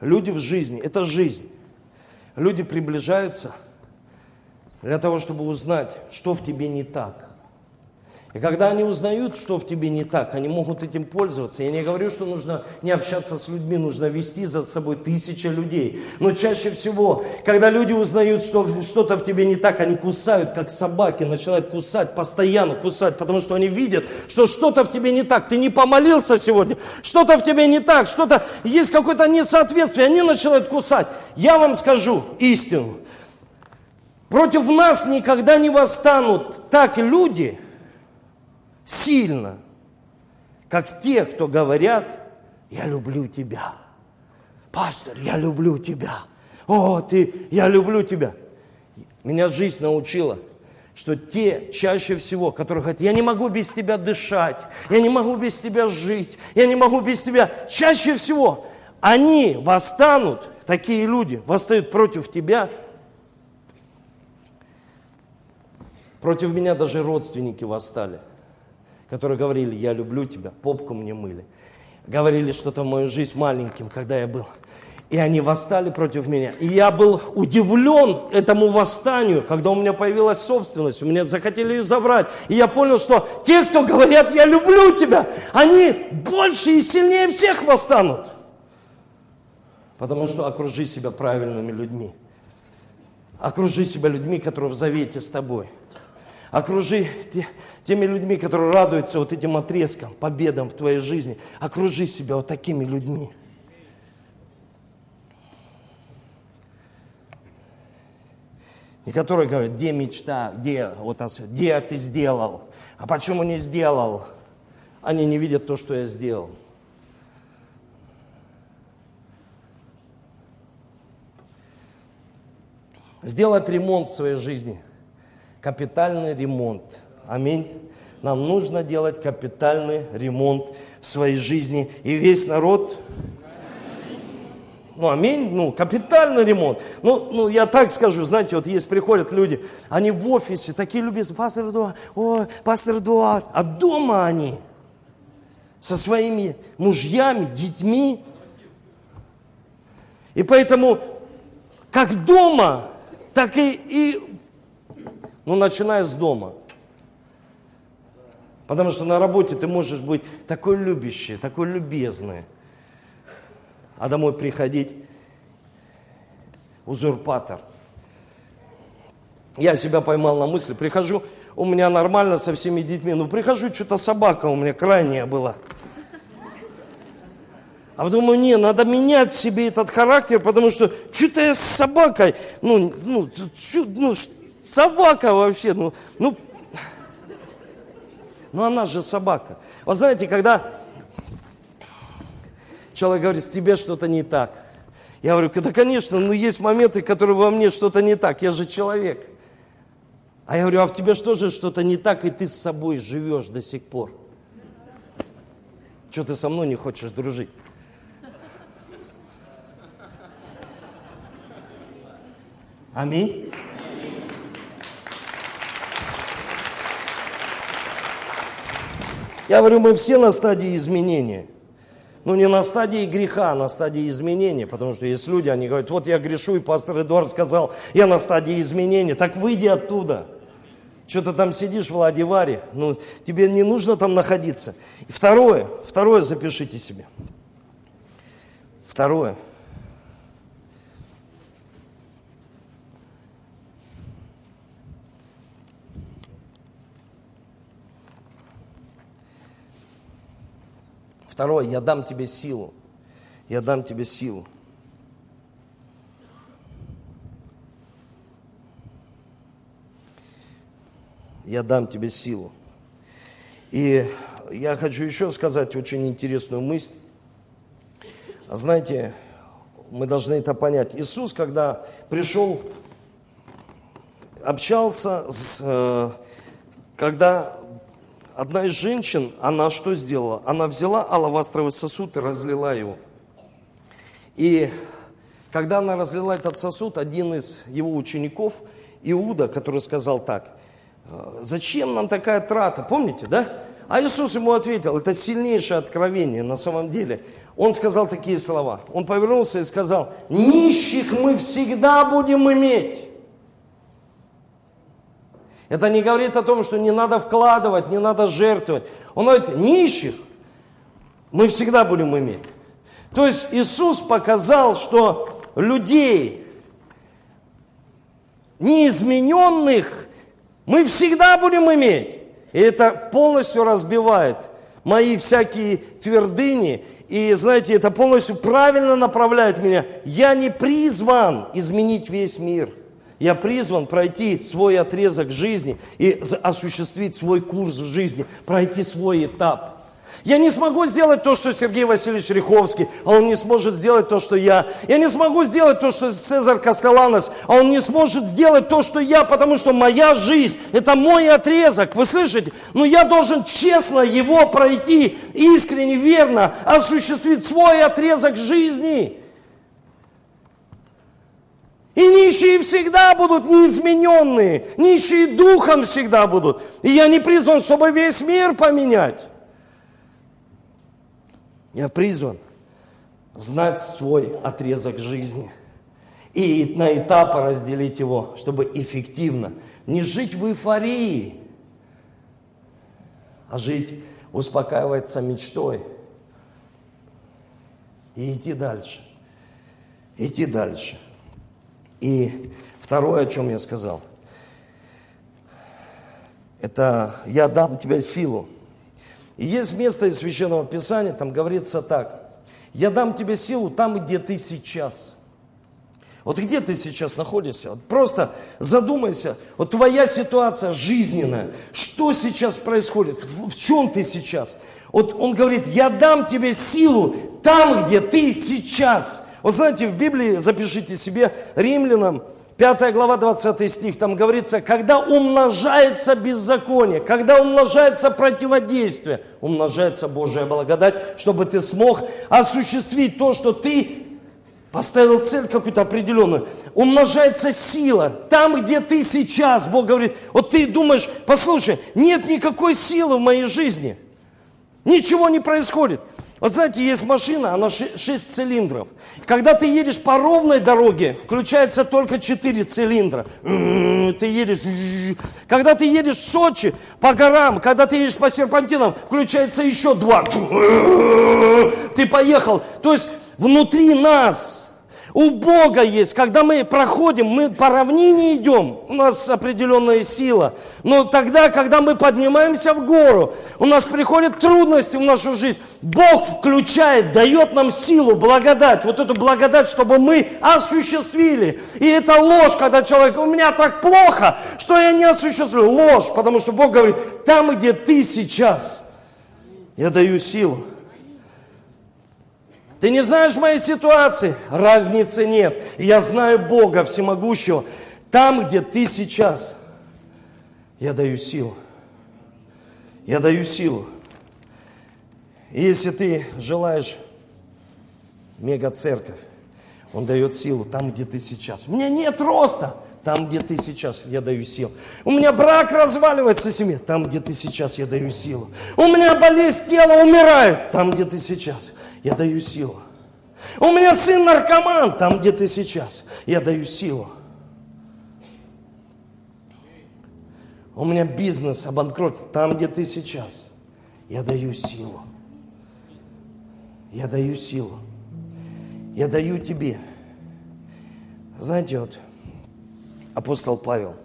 Speaker 1: люди в жизни, это жизнь. Люди приближаются для того, чтобы узнать, что в тебе не так. И когда они узнают, что в тебе не так, они могут этим пользоваться. Я не говорю, что нужно не общаться с людьми, нужно вести за собой тысячи людей. Но чаще всего, когда люди узнают, что что-то в тебе не так, они кусают, как собаки, начинают кусать, постоянно кусать, потому что они видят, что что-то в тебе не так. Ты не помолился сегодня, что-то в тебе не так, что-то, есть какое-то несоответствие, они начинают кусать. Я вам скажу истину. Против нас никогда не восстанут так люди, сильно, как те, кто говорят, я люблю тебя. Пастор, я люблю тебя. О, ты, я люблю тебя. Меня жизнь научила, что те чаще всего, которые говорят, я не могу без тебя дышать, я не могу без тебя жить, я не могу без тебя, чаще всего они восстанут, такие люди восстают против тебя, против меня даже родственники восстали которые говорили, я люблю тебя, попку мне мыли. Говорили что-то в мою жизнь маленьким, когда я был. И они восстали против меня. И я был удивлен этому восстанию, когда у меня появилась собственность, у меня захотели ее забрать. И я понял, что те, кто говорят, я люблю тебя, они больше и сильнее всех восстанут. Потому что окружи себя правильными людьми. Окружи себя людьми, которые в завете с тобой. Окружи теми людьми, которые радуются вот этим отрезкам, победам в твоей жизни. Окружи себя вот такими людьми. И которые говорят, где мечта, где, вот, где ты сделал, а почему не сделал? Они не видят то, что я сделал. Сделать ремонт в своей жизни, капитальный ремонт – Аминь. Нам нужно делать капитальный ремонт в своей жизни. И весь народ ну, аминь, ну, капитальный ремонт. Ну, ну, я так скажу, знаете, вот есть, приходят люди, они в офисе, такие любезные, пастор Эдуард, о, пастор Эдуард, а дома они со своими мужьями, детьми. И поэтому, как дома, так и, и ну, начиная с дома – Потому что на работе ты можешь быть такой любящий, такой любезный, а домой приходить узурпатор. Я себя поймал на мысли, прихожу, у меня нормально со всеми детьми, ну прихожу, что-то собака у меня крайняя была. А думаю, не, надо менять себе этот характер, потому что что-то я с собакой, ну, ну, чё, ну, собака вообще, ну, ну, ну она же собака. Вот знаете, когда человек говорит, тебе что-то не так, я говорю, да, конечно, но есть моменты, которые во мне что-то не так, я же человек. А я говорю, а в тебе что же что-то не так, и ты с собой живешь до сих пор? Что ты со мной не хочешь дружить? Аминь. Я говорю, мы все на стадии изменения. Ну, не на стадии греха, а на стадии изменения. Потому что есть люди, они говорят, вот я грешу, и пастор Эдуард сказал, я на стадии изменения. Так выйди оттуда. Что ты там сидишь в Ладиваре? Ну, тебе не нужно там находиться. И второе, второе запишите себе. Второе. Второе, я дам тебе силу. Я дам тебе силу. Я дам тебе силу. И я хочу еще сказать очень интересную мысль. Знаете, мы должны это понять. Иисус, когда пришел, общался с, э, когда одна из женщин, она что сделала? Она взяла алавастровый сосуд и разлила его. И когда она разлила этот сосуд, один из его учеников, Иуда, который сказал так, «Э, зачем нам такая трата, помните, да? А Иисус ему ответил, это сильнейшее откровение на самом деле. Он сказал такие слова. Он повернулся и сказал, нищих мы всегда будем иметь. Это не говорит о том, что не надо вкладывать, не надо жертвовать. Он говорит, нищих мы всегда будем иметь. То есть Иисус показал, что людей неизмененных мы всегда будем иметь. И это полностью разбивает мои всякие твердыни. И знаете, это полностью правильно направляет меня. Я не призван изменить весь мир – я призван пройти свой отрезок жизни и осуществить свой курс в жизни, пройти свой этап. Я не смогу сделать то, что Сергей Васильевич Риховский, а он не сможет сделать то, что я. Я не смогу сделать то, что Цезарь Кастеланос, а он не сможет сделать то, что я, потому что моя жизнь – это мой отрезок. Вы слышите? Но я должен честно его пройти, искренне, верно осуществить свой отрезок жизни. И нищие всегда будут неизмененные, нищие духом всегда будут. И я не призван, чтобы весь мир поменять. Я призван знать свой отрезок жизни и на этапы разделить его, чтобы эффективно не жить в эйфории, а жить, успокаиваться мечтой и идти дальше. Идти дальше. И второе, о чем я сказал, это «я дам тебе силу». И есть место из Священного Писания, там говорится так, «Я дам тебе силу там, где ты сейчас». Вот где ты сейчас находишься? Вот просто задумайся, вот твоя ситуация жизненная, что сейчас происходит, в, чем ты сейчас? Вот он говорит, я дам тебе силу там, где ты сейчас. Вот знаете, в Библии, запишите себе, римлянам, 5 глава, 20 стих, там говорится, когда умножается беззаконие, когда умножается противодействие, умножается Божья благодать, чтобы ты смог осуществить то, что ты поставил цель какую-то определенную. Умножается сила. Там, где ты сейчас, Бог говорит, вот ты думаешь, послушай, нет никакой силы в моей жизни. Ничего не происходит. Вот знаете, есть машина, она 6 цилиндров. Когда ты едешь по ровной дороге, включается только 4 цилиндра. Ты едешь. Когда ты едешь в Сочи по горам, когда ты едешь по серпантинам, включается еще два. Ты поехал. То есть внутри нас у Бога есть, когда мы проходим, мы по равнине идем, у нас определенная сила. Но тогда, когда мы поднимаемся в гору, у нас приходят трудности в нашу жизнь. Бог включает, дает нам силу, благодать. Вот эту благодать, чтобы мы осуществили. И это ложь, когда человек, у меня так плохо, что я не осуществлю. Ложь, потому что Бог говорит, там, где ты сейчас, я даю силу. Ты не знаешь моей ситуации? Разницы нет. Я знаю Бога всемогущего. Там, где ты сейчас, я даю силу. Я даю силу. И если ты желаешь мега-церковь, он дает силу там, где ты сейчас. У меня нет роста. Там, где ты сейчас, я даю силу. У меня брак разваливается семья. Там, где ты сейчас, я даю силу. У меня болезнь тела умирает. Там, где ты сейчас, я даю силу. У меня сын наркоман, там где ты сейчас, я даю силу. У меня бизнес обанкрот, там где ты сейчас, я даю силу. Я даю силу. Я даю тебе. Знаете, вот апостол Павел,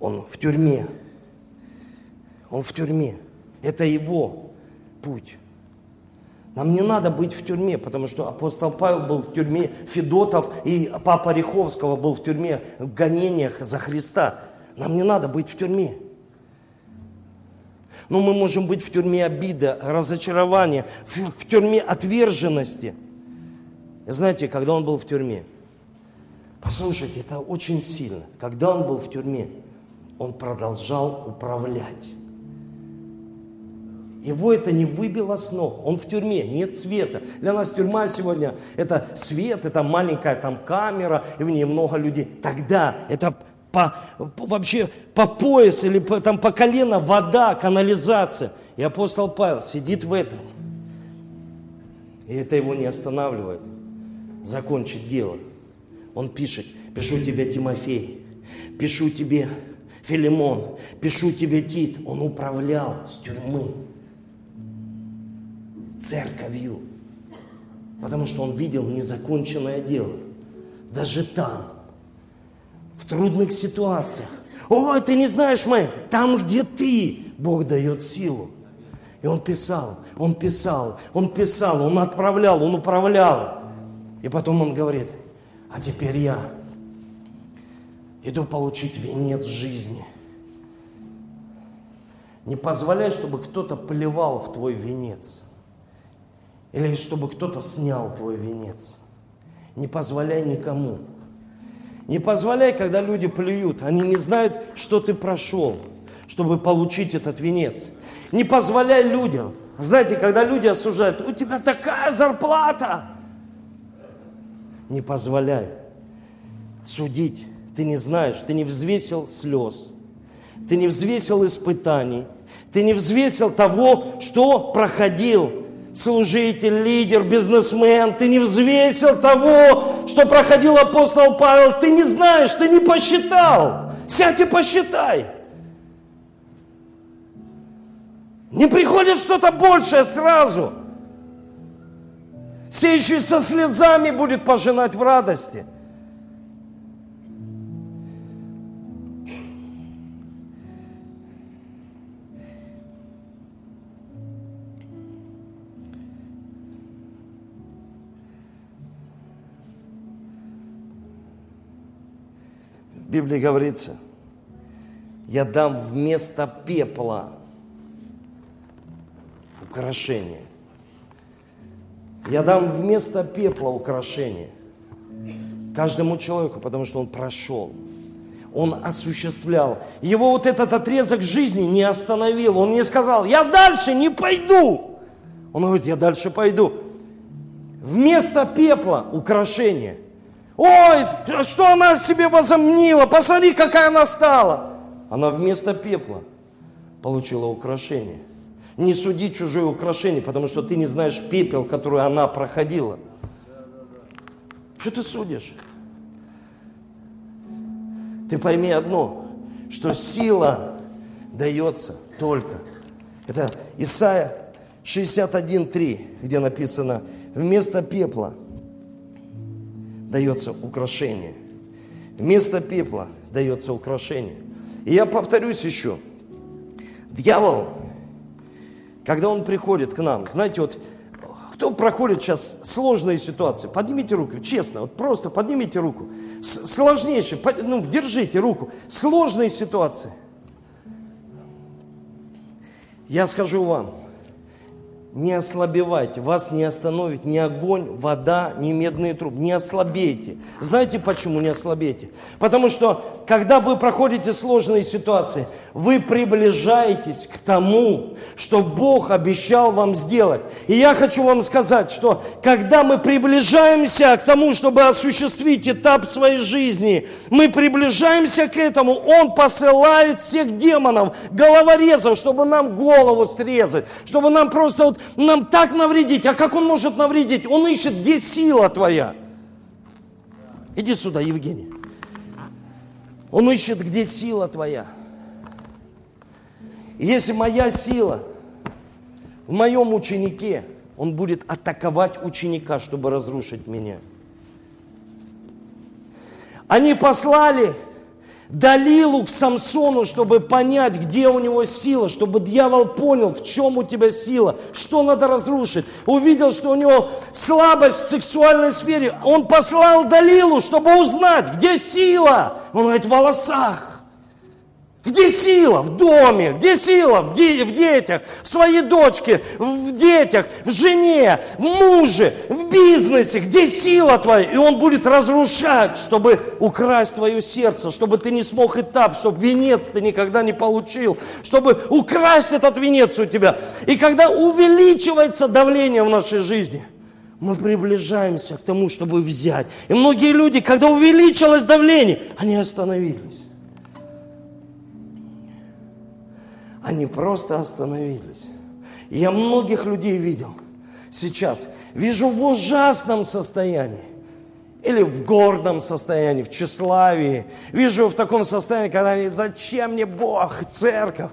Speaker 1: он в тюрьме. Он в тюрьме. Это его путь. Нам не надо быть в тюрьме, потому что апостол Павел был в тюрьме, Федотов и папа Риховского был в тюрьме в гонениях за Христа. Нам не надо быть в тюрьме. Но мы можем быть в тюрьме обида, разочарования, в, в тюрьме отверженности. Знаете, когда он был в тюрьме, послушайте, это очень сильно. Когда он был в тюрьме, он продолжал управлять. Его это не выбило с ног. Он в тюрьме, нет света. Для нас тюрьма сегодня это свет, это маленькая там камера, и в ней много людей. Тогда это по, вообще по пояс или по, там по колено вода, канализация. И апостол Павел сидит в этом. И это его не останавливает. Закончить дело. Он пишет, пишу тебе Тимофей, пишу тебе Филимон, пишу тебе Тит. Он управлял с тюрьмы церковью. Потому что он видел незаконченное дело. Даже там, в трудных ситуациях. О, ты не знаешь, Мэй, там, где ты, Бог дает силу. И он писал, он писал, он писал, он отправлял, он управлял. И потом он говорит, а теперь я иду получить венец жизни. Не позволяй, чтобы кто-то плевал в твой венец. Или чтобы кто-то снял твой венец. Не позволяй никому. Не позволяй, когда люди плюют. Они не знают, что ты прошел, чтобы получить этот венец. Не позволяй людям. Знаете, когда люди осуждают, у тебя такая зарплата. Не позволяй судить. Ты не знаешь, ты не взвесил слез. Ты не взвесил испытаний. Ты не взвесил того, что проходил служитель, лидер, бизнесмен, ты не взвесил того, что проходил апостол Павел, ты не знаешь, ты не посчитал. Сядь и посчитай. Не приходит что-то большее сразу. Сеющий со слезами будет пожинать в радости – Библии говорится, я дам вместо пепла украшение. Я дам вместо пепла украшение каждому человеку, потому что он прошел. Он осуществлял. Его вот этот отрезок жизни не остановил. Он не сказал, я дальше не пойду. Он говорит, я дальше пойду. Вместо пепла украшение. Ой, что она себе возомнила, посмотри, какая она стала. Она вместо пепла получила украшение. Не суди чужое украшение, потому что ты не знаешь пепел, который она проходила. Что ты судишь? Ты пойми одно, что сила дается только. Это Исайя 61.3, где написано, вместо пепла дается украшение. Вместо пепла дается украшение. И я повторюсь еще. Дьявол, когда он приходит к нам, знаете, вот кто проходит сейчас сложные ситуации, поднимите руку, честно, вот просто поднимите руку. Сложнейшие, ну, держите руку. Сложные ситуации. Я скажу вам, не ослабевайте, вас не остановит ни огонь, вода, ни медные трубы, не ослабейте. Знаете почему не ослабейте? Потому что, когда вы проходите сложные ситуации, вы приближаетесь к тому, что Бог обещал вам сделать. И я хочу вам сказать, что когда мы приближаемся к тому, чтобы осуществить этап своей жизни, мы приближаемся к этому, Он посылает всех демонов, головорезов, чтобы нам голову срезать, чтобы нам просто вот нам так навредить. А как он может навредить? Он ищет, где сила твоя. Иди сюда, Евгений. Он ищет, где сила твоя. И если моя сила в моем ученике, он будет атаковать ученика, чтобы разрушить меня. Они послали Далилу к Самсону, чтобы понять, где у него сила, чтобы дьявол понял, в чем у тебя сила, что надо разрушить. Увидел, что у него слабость в сексуальной сфере. Он послал Далилу, чтобы узнать, где сила. Он говорит, в волосах. Где сила? В доме. Где сила? В, де- в детях, в своей дочке, в детях, в жене, в муже, в бизнесе. Где сила твоя? И он будет разрушать, чтобы украсть твое сердце, чтобы ты не смог этап, чтобы венец ты никогда не получил, чтобы украсть этот венец у тебя. И когда увеличивается давление в нашей жизни, мы приближаемся к тому, чтобы взять. И многие люди, когда увеличилось давление, они остановились. Они просто остановились. Я многих людей видел сейчас. Вижу в ужасном состоянии. Или в гордом состоянии, в тщеславии. Вижу в таком состоянии, когда они, зачем мне Бог, церковь?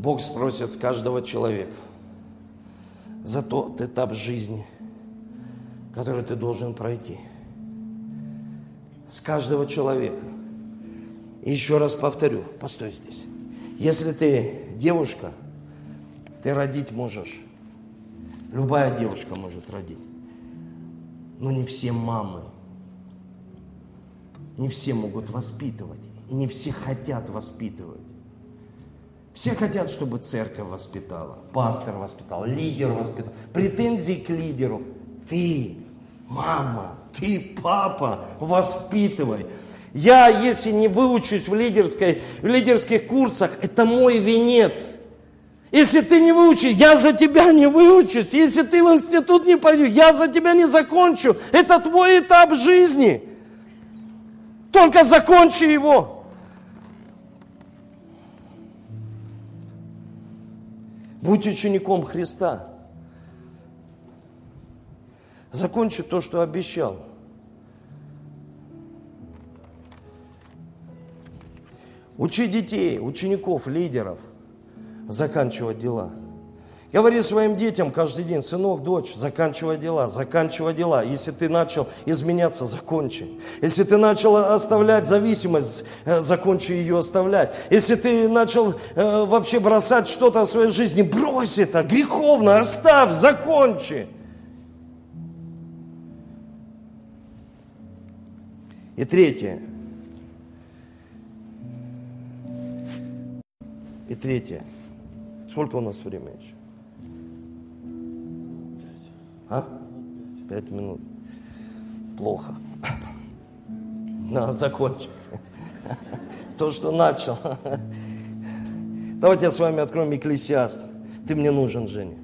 Speaker 1: Бог спросит с каждого человека за тот этап жизни, который ты должен пройти. С каждого человека. Еще раз повторю, постой здесь. Если ты девушка, ты родить можешь. Любая девушка может родить. Но не все мамы. Не все могут воспитывать. И не все хотят воспитывать. Все хотят, чтобы церковь воспитала, пастор воспитал, лидер воспитал. Претензии к лидеру. Ты, мама, ты, папа, воспитывай. Я, если не выучусь в, лидерской, в лидерских курсах, это мой венец. Если ты не выучишь, я за тебя не выучусь. Если ты в институт не пойдешь, я за тебя не закончу. Это твой этап жизни. Только закончи его. Будь учеником Христа. Закончи то, что обещал. Учи детей, учеников, лидеров заканчивать дела. Говори своим детям каждый день, сынок, дочь, заканчивай дела, заканчивай дела. Если ты начал изменяться, закончи. Если ты начал оставлять зависимость, э, закончи ее оставлять. Если ты начал э, вообще бросать что-то в своей жизни, брось это, греховно, оставь, закончи. И третье. И третье. Сколько у нас времени еще? А? Пять минут. Плохо. Надо закончить. То, что начал. Давайте я с вами откроем Экклесиаст. Ты мне нужен, Женя.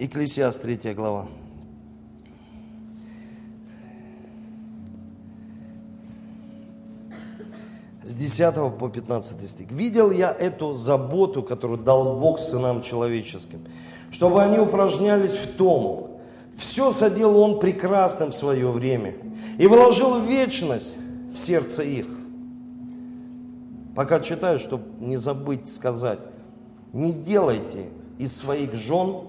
Speaker 1: Экклесиаст, третья глава. С с 10 по 15 стих. «Видел я эту заботу, которую дал Бог сынам человеческим, чтобы они упражнялись в том, все соделал Он прекрасным в свое время и вложил вечность в сердце их». Пока читаю, чтобы не забыть сказать, не делайте из своих жен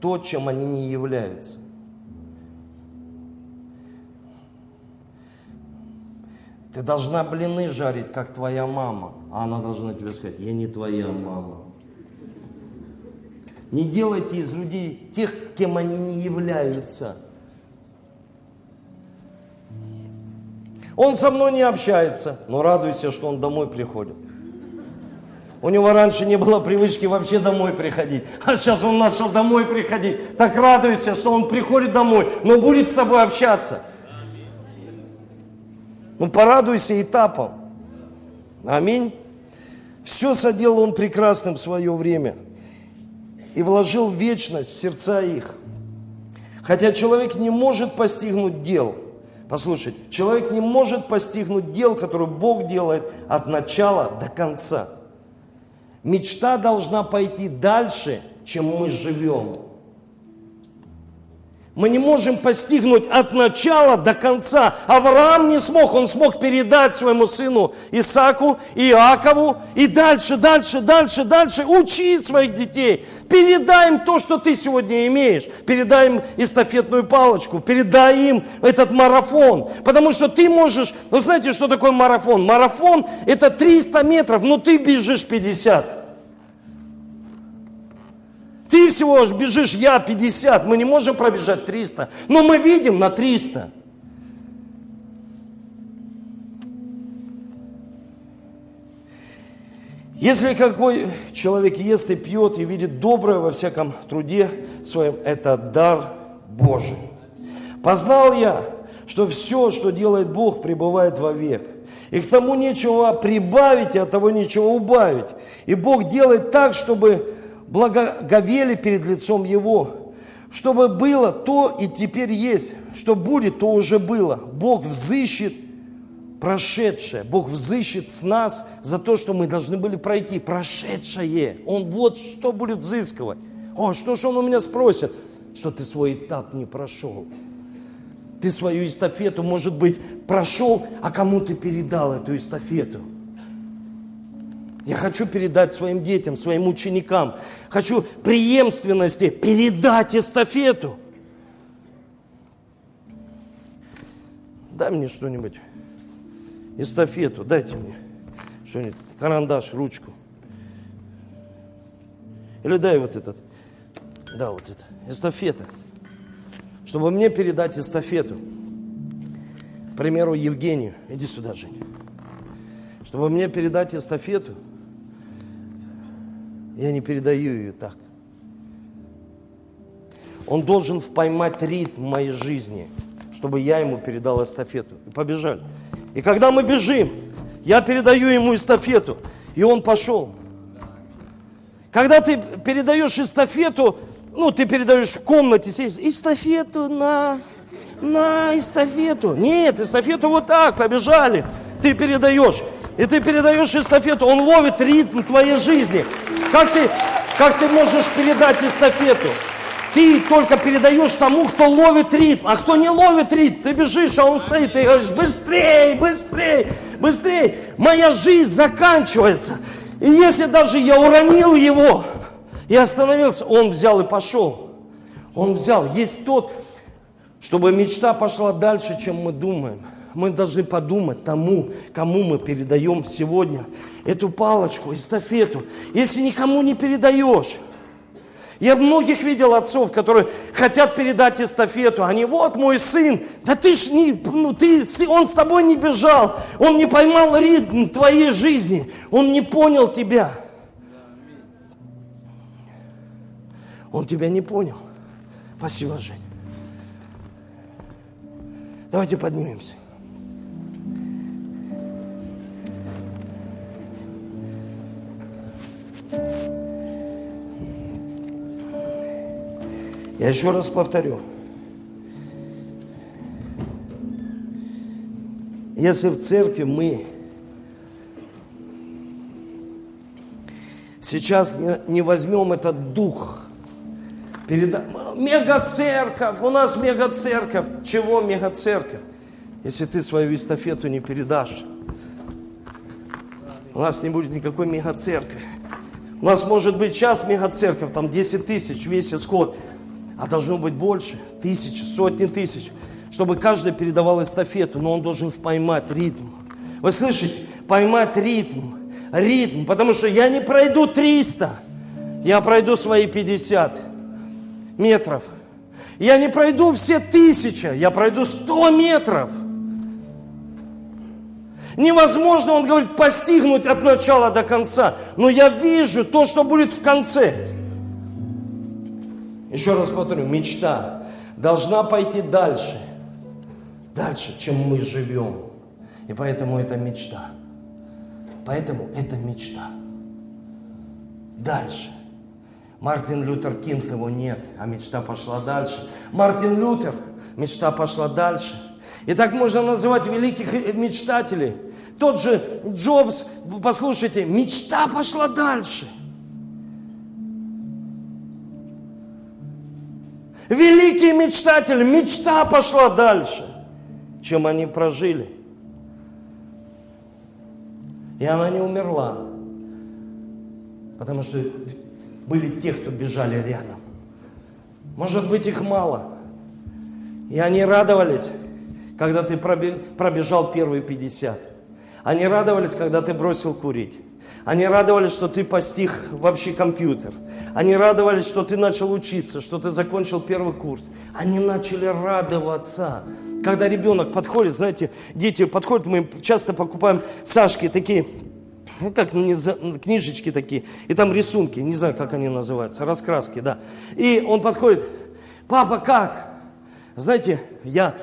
Speaker 1: то, чем они не являются. Ты должна блины жарить, как твоя мама. А она должна тебе сказать, я не твоя мама. Не делайте из людей тех, кем они не являются. Он со мной не общается, но радуйся, что он домой приходит. У него раньше не было привычки вообще домой приходить. А сейчас он начал домой приходить. Так радуйся, что он приходит домой, но будет с тобой общаться. Ну, порадуйся этапом. Аминь. Все соделал он прекрасным в свое время и вложил вечность в сердца их. Хотя человек не может постигнуть дел. Послушайте, человек не может постигнуть дел, которые Бог делает от начала до конца. Мечта должна пойти дальше, чем мы живем. Мы не можем постигнуть от начала до конца. Авраам не смог, он смог передать своему сыну Исаку, Иакову и дальше, дальше, дальше, дальше. Учи своих детей. Передай им то, что ты сегодня имеешь. Передай им эстафетную палочку, передай им этот марафон. Потому что ты можешь, вы знаете, что такое марафон? Марафон это 300 метров, но ты бежишь 50. Ты всего бежишь, я 50, мы не можем пробежать 300, но мы видим на 300. Если какой человек ест и пьет и видит доброе во всяком труде своем, это дар Божий. Познал я, что все, что делает Бог, пребывает вовек. И к тому нечего прибавить, и от того нечего убавить. И Бог делает так, чтобы благоговели перед лицом Его, чтобы было то и теперь есть, что будет, то уже было. Бог взыщет прошедшее. Бог взыщет с нас за то, что мы должны были пройти. Прошедшее. Он вот что будет взыскивать. О, что же он у меня спросит? Что ты свой этап не прошел. Ты свою эстафету, может быть, прошел, а кому ты передал эту эстафету? Я хочу передать своим детям, своим ученикам. Хочу преемственности передать эстафету. Дай мне что-нибудь. Эстафету дайте мне. Что-нибудь. Карандаш, ручку. Или дай вот этот. Да, вот это. Эстафета. Чтобы мне передать эстафету. К примеру, Евгению. Иди сюда, Женя. Чтобы мне передать эстафету – я не передаю ее так. Он должен поймать ритм моей жизни, чтобы я ему передал эстафету. И побежали. И когда мы бежим, я передаю ему эстафету, и он пошел. Когда ты передаешь эстафету, ну, ты передаешь в комнате, сидишь, эстафету на, на эстафету. Нет, эстафету вот так, побежали. Ты передаешь. И ты передаешь эстафету, он ловит ритм твоей жизни. Как ты, как ты можешь передать эстафету? Ты только передаешь тому, кто ловит ритм. А кто не ловит ритм, ты бежишь, а он стоит, и говоришь, быстрее, быстрее, быстрее. Моя жизнь заканчивается. И если даже я уронил его и остановился, он взял и пошел. Он взял. Есть тот, чтобы мечта пошла дальше, чем мы думаем мы должны подумать тому, кому мы передаем сегодня эту палочку, эстафету. Если никому не передаешь, я многих видел отцов, которые хотят передать эстафету. Они, вот мой сын, да ты ж не, ну ты, он с тобой не бежал, он не поймал ритм твоей жизни, он не понял тебя. Он тебя не понял. Спасибо, Жень. Давайте поднимемся. Я еще раз повторю. Если в церкви мы сейчас не, возьмем этот дух, переда... мега-церковь, у нас мега-церковь. Чего мега-церковь? Если ты свою эстафету не передашь, у нас не будет никакой мега-церкви. У нас может быть сейчас мега-церковь, там 10 тысяч, весь исход, а должно быть больше, тысячи, сотни тысяч, чтобы каждый передавал эстафету, но он должен поймать ритм. Вы слышите? Поймать ритм, ритм, потому что я не пройду 300, я пройду свои 50 метров. Я не пройду все тысячи, я пройду 100 метров – Невозможно, он говорит, постигнуть от начала до конца. Но я вижу то, что будет в конце. Еще раз повторю, мечта должна пойти дальше. Дальше, чем мы живем. И поэтому это мечта. Поэтому это мечта. Дальше. Мартин Лютер Кинг его нет, а мечта пошла дальше. Мартин Лютер, мечта пошла дальше. И так можно называть великих мечтателей. Тот же Джобс, послушайте, мечта пошла дальше. Великий мечтатель, мечта пошла дальше, чем они прожили. И она не умерла, потому что были те, кто бежали рядом. Может быть, их мало. И они радовались, когда ты пробежал первые 50. Они радовались, когда ты бросил курить. Они радовались, что ты постиг вообще компьютер. Они радовались, что ты начал учиться, что ты закончил первый курс. Они начали радоваться. Когда ребенок подходит, знаете, дети подходят, мы часто покупаем Сашки такие, ну как книжечки такие, и там рисунки, не знаю, как они называются, раскраски, да. И он подходит, папа, как? Знаете, я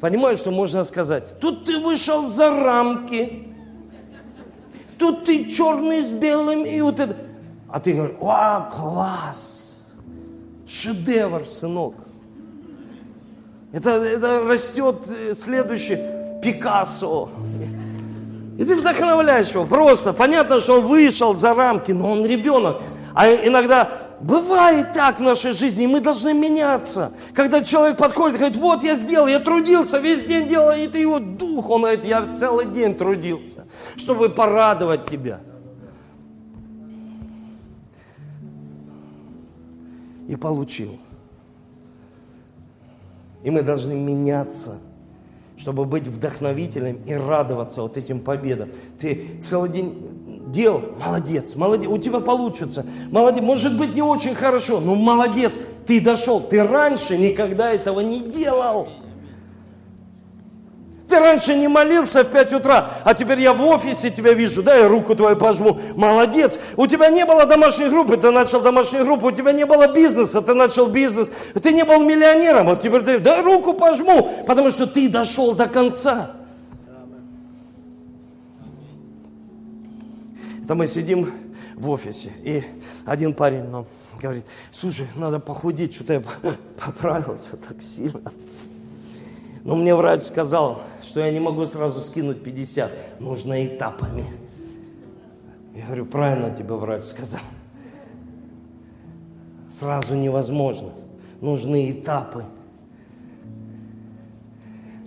Speaker 1: Понимаешь, что можно сказать? Тут ты вышел за рамки, тут ты черный с белым, и вот это. А ты говоришь, о, класс, шедевр, сынок. Это, это растет э, следующий Пикассо. И ты вдохновляешь его. Просто понятно, что он вышел за рамки, но он ребенок. А иногда Бывает так в нашей жизни, мы должны меняться. Когда человек подходит и говорит, вот я сделал, я трудился, весь день делал, и ты его дух, он говорит, я целый день трудился, чтобы порадовать тебя. И получил. И мы должны меняться, чтобы быть вдохновителем и радоваться вот этим победам. Ты целый день делал, молодец, молодец, у тебя получится, молодец, может быть не очень хорошо, но молодец, ты дошел, ты раньше никогда этого не делал. Ты раньше не молился в 5 утра, а теперь я в офисе тебя вижу, да, я руку твою пожму. Молодец. У тебя не было домашней группы, ты начал домашнюю группу. У тебя не было бизнеса, ты начал бизнес. Ты не был миллионером, вот теперь ты, да, руку пожму, потому что ты дошел до конца. Там мы сидим в офисе, и один парень нам говорит, слушай, надо похудеть, что-то я [LAUGHS] поправился так сильно. Но мне врач сказал, что я не могу сразу скинуть 50, нужно этапами. Я говорю, правильно тебе врач сказал. Сразу невозможно. Нужны этапы.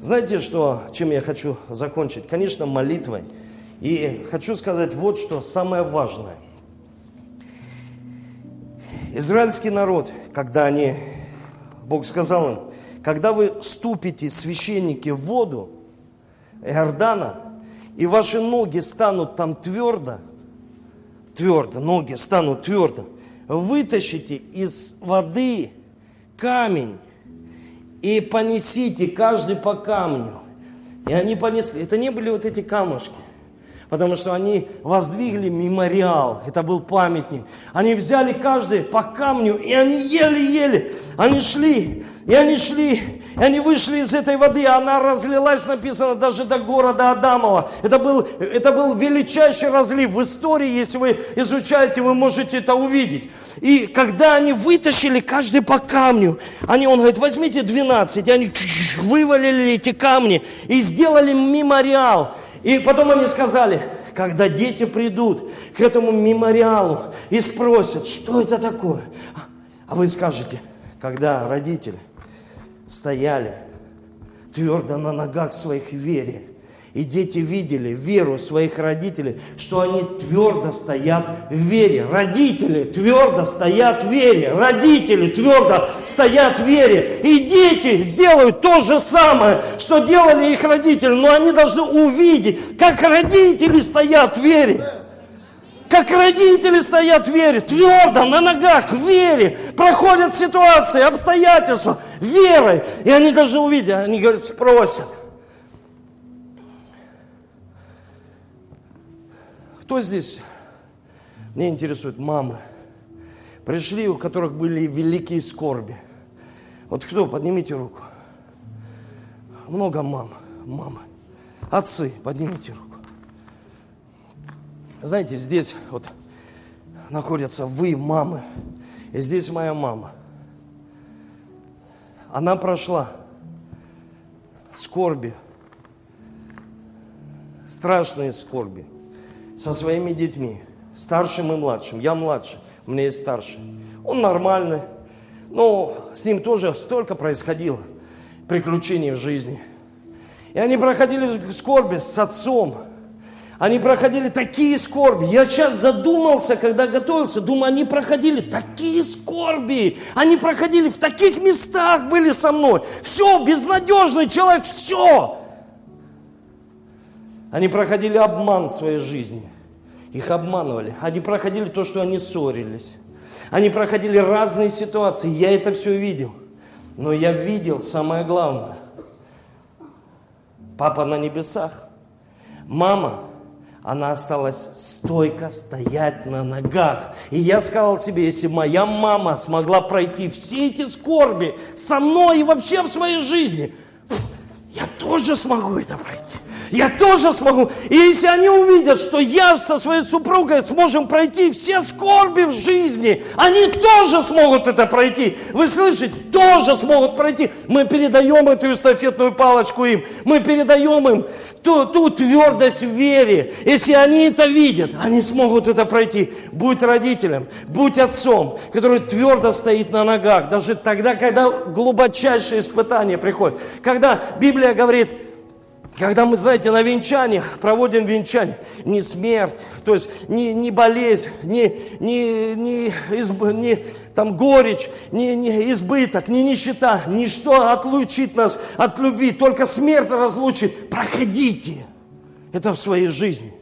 Speaker 1: Знаете, что, чем я хочу закончить? Конечно, молитвой – и хочу сказать вот что самое важное. Израильский народ, когда они, Бог сказал им, когда вы ступите, священники, в воду Иордана, и ваши ноги станут там твердо, твердо, ноги станут твердо, вытащите из воды камень и понесите каждый по камню. И они понесли. Это не были вот эти камушки потому что они воздвигли мемориал, это был памятник. Они взяли каждый по камню, и они ели-ели, они шли, и они шли, И они вышли из этой воды, она разлилась, написано, даже до города Адамова. Это был, это был величайший разлив в истории, если вы изучаете, вы можете это увидеть. И когда они вытащили каждый по камню, они, он говорит, возьмите 12, и они вывалили эти камни и сделали мемориал. И потом они сказали, когда дети придут к этому мемориалу и спросят, что это такое, а вы скажете, когда родители стояли твердо на ногах своих в вере, и дети видели веру своих родителей, что они твердо стоят в вере. Родители твердо стоят в вере. Родители твердо стоят в вере. И дети сделают то же самое, что делали их родители. Но они должны увидеть, как родители стоят в вере. Как родители стоят в вере, твердо, на ногах, в вере, проходят ситуации, обстоятельства, верой. И они должны увидеть, они говорят, спросят – Кто здесь? Мне интересует мамы. Пришли, у которых были великие скорби. Вот кто? Поднимите руку. Много мам. Мамы. Отцы, поднимите руку. Знаете, здесь вот находятся вы, мамы. И здесь моя мама. Она прошла скорби, страшные скорби со своими детьми, старшим и младшим. Я младший, у меня есть старший. Он нормальный, но с ним тоже столько происходило приключений в жизни. И они проходили скорби с отцом. Они проходили такие скорби. Я сейчас задумался, когда готовился, думаю, они проходили такие скорби. Они проходили в таких местах, были со мной. Все, безнадежный человек, все. Они проходили обман в своей жизни. Их обманывали. Они проходили то, что они ссорились. Они проходили разные ситуации. Я это все видел. Но я видел самое главное. Папа на небесах. Мама, она осталась стойко стоять на ногах. И я сказал себе, если моя мама смогла пройти все эти скорби со мной и вообще в своей жизни, я тоже смогу это пройти я тоже смогу. И если они увидят, что я со своей супругой сможем пройти все скорби в жизни, они тоже смогут это пройти. Вы слышите? Тоже смогут пройти. Мы передаем эту эстафетную палочку им. Мы передаем им ту, ту твердость в вере. Если они это видят, они смогут это пройти. Будь родителем, будь отцом, который твердо стоит на ногах, даже тогда, когда глубочайшие испытания приходят. Когда Библия говорит, когда мы, знаете, на венчании, проводим венчание, не смерть, то есть не, не болезнь, не, не, не, изб, не там горечь, не, не избыток, не нищета, ничто отлучит нас от любви, только смерть разлучит. Проходите это в своей жизни.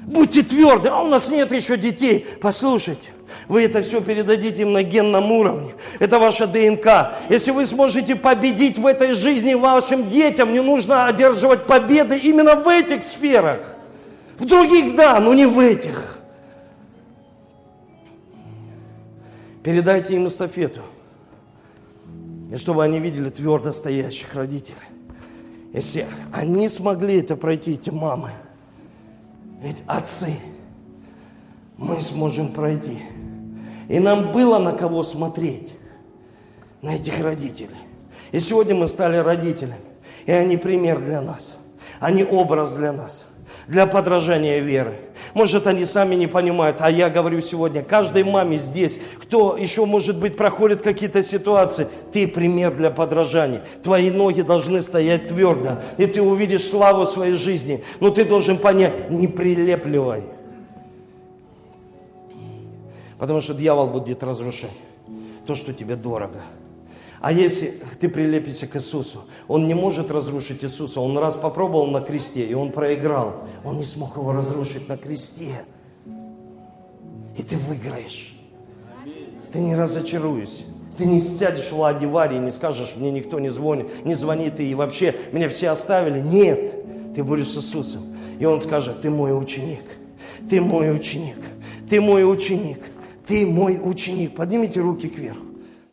Speaker 1: Будьте тверды, а у нас нет еще детей. Послушайте, вы это все передадите им на генном уровне. Это ваша ДНК. Если вы сможете победить в этой жизни вашим детям, не нужно одерживать победы именно в этих сферах. В других да, но не в этих. Передайте им эстафету. И чтобы они видели твердо стоящих родителей. Если они смогли это пройти, эти мамы, ведь отцы, мы сможем пройти. И нам было на кого смотреть, на этих родителей. И сегодня мы стали родителями. И они пример для нас. Они образ для нас. Для подражания веры. Может, они сами не понимают, а я говорю сегодня, каждой маме здесь, кто еще, может быть, проходит какие-то ситуации, ты пример для подражания. Твои ноги должны стоять твердо, и ты увидишь славу своей жизни. Но ты должен понять, не прилепливай. Потому что дьявол будет разрушать то, что тебе дорого. А если ты прилепишься к Иисусу, он не может разрушить Иисуса. Он раз попробовал на кресте, и он проиграл. Он не смог его разрушить на кресте. И ты выиграешь. Ты не разочаруешься. Ты не сядешь в Ладиваре и не скажешь, мне никто не звонит, не звонит, и вообще меня все оставили. Нет, ты будешь с Иисусом. И Он скажет, ты мой ученик, ты мой ученик, ты мой ученик, ты мой ученик. Поднимите руки кверху.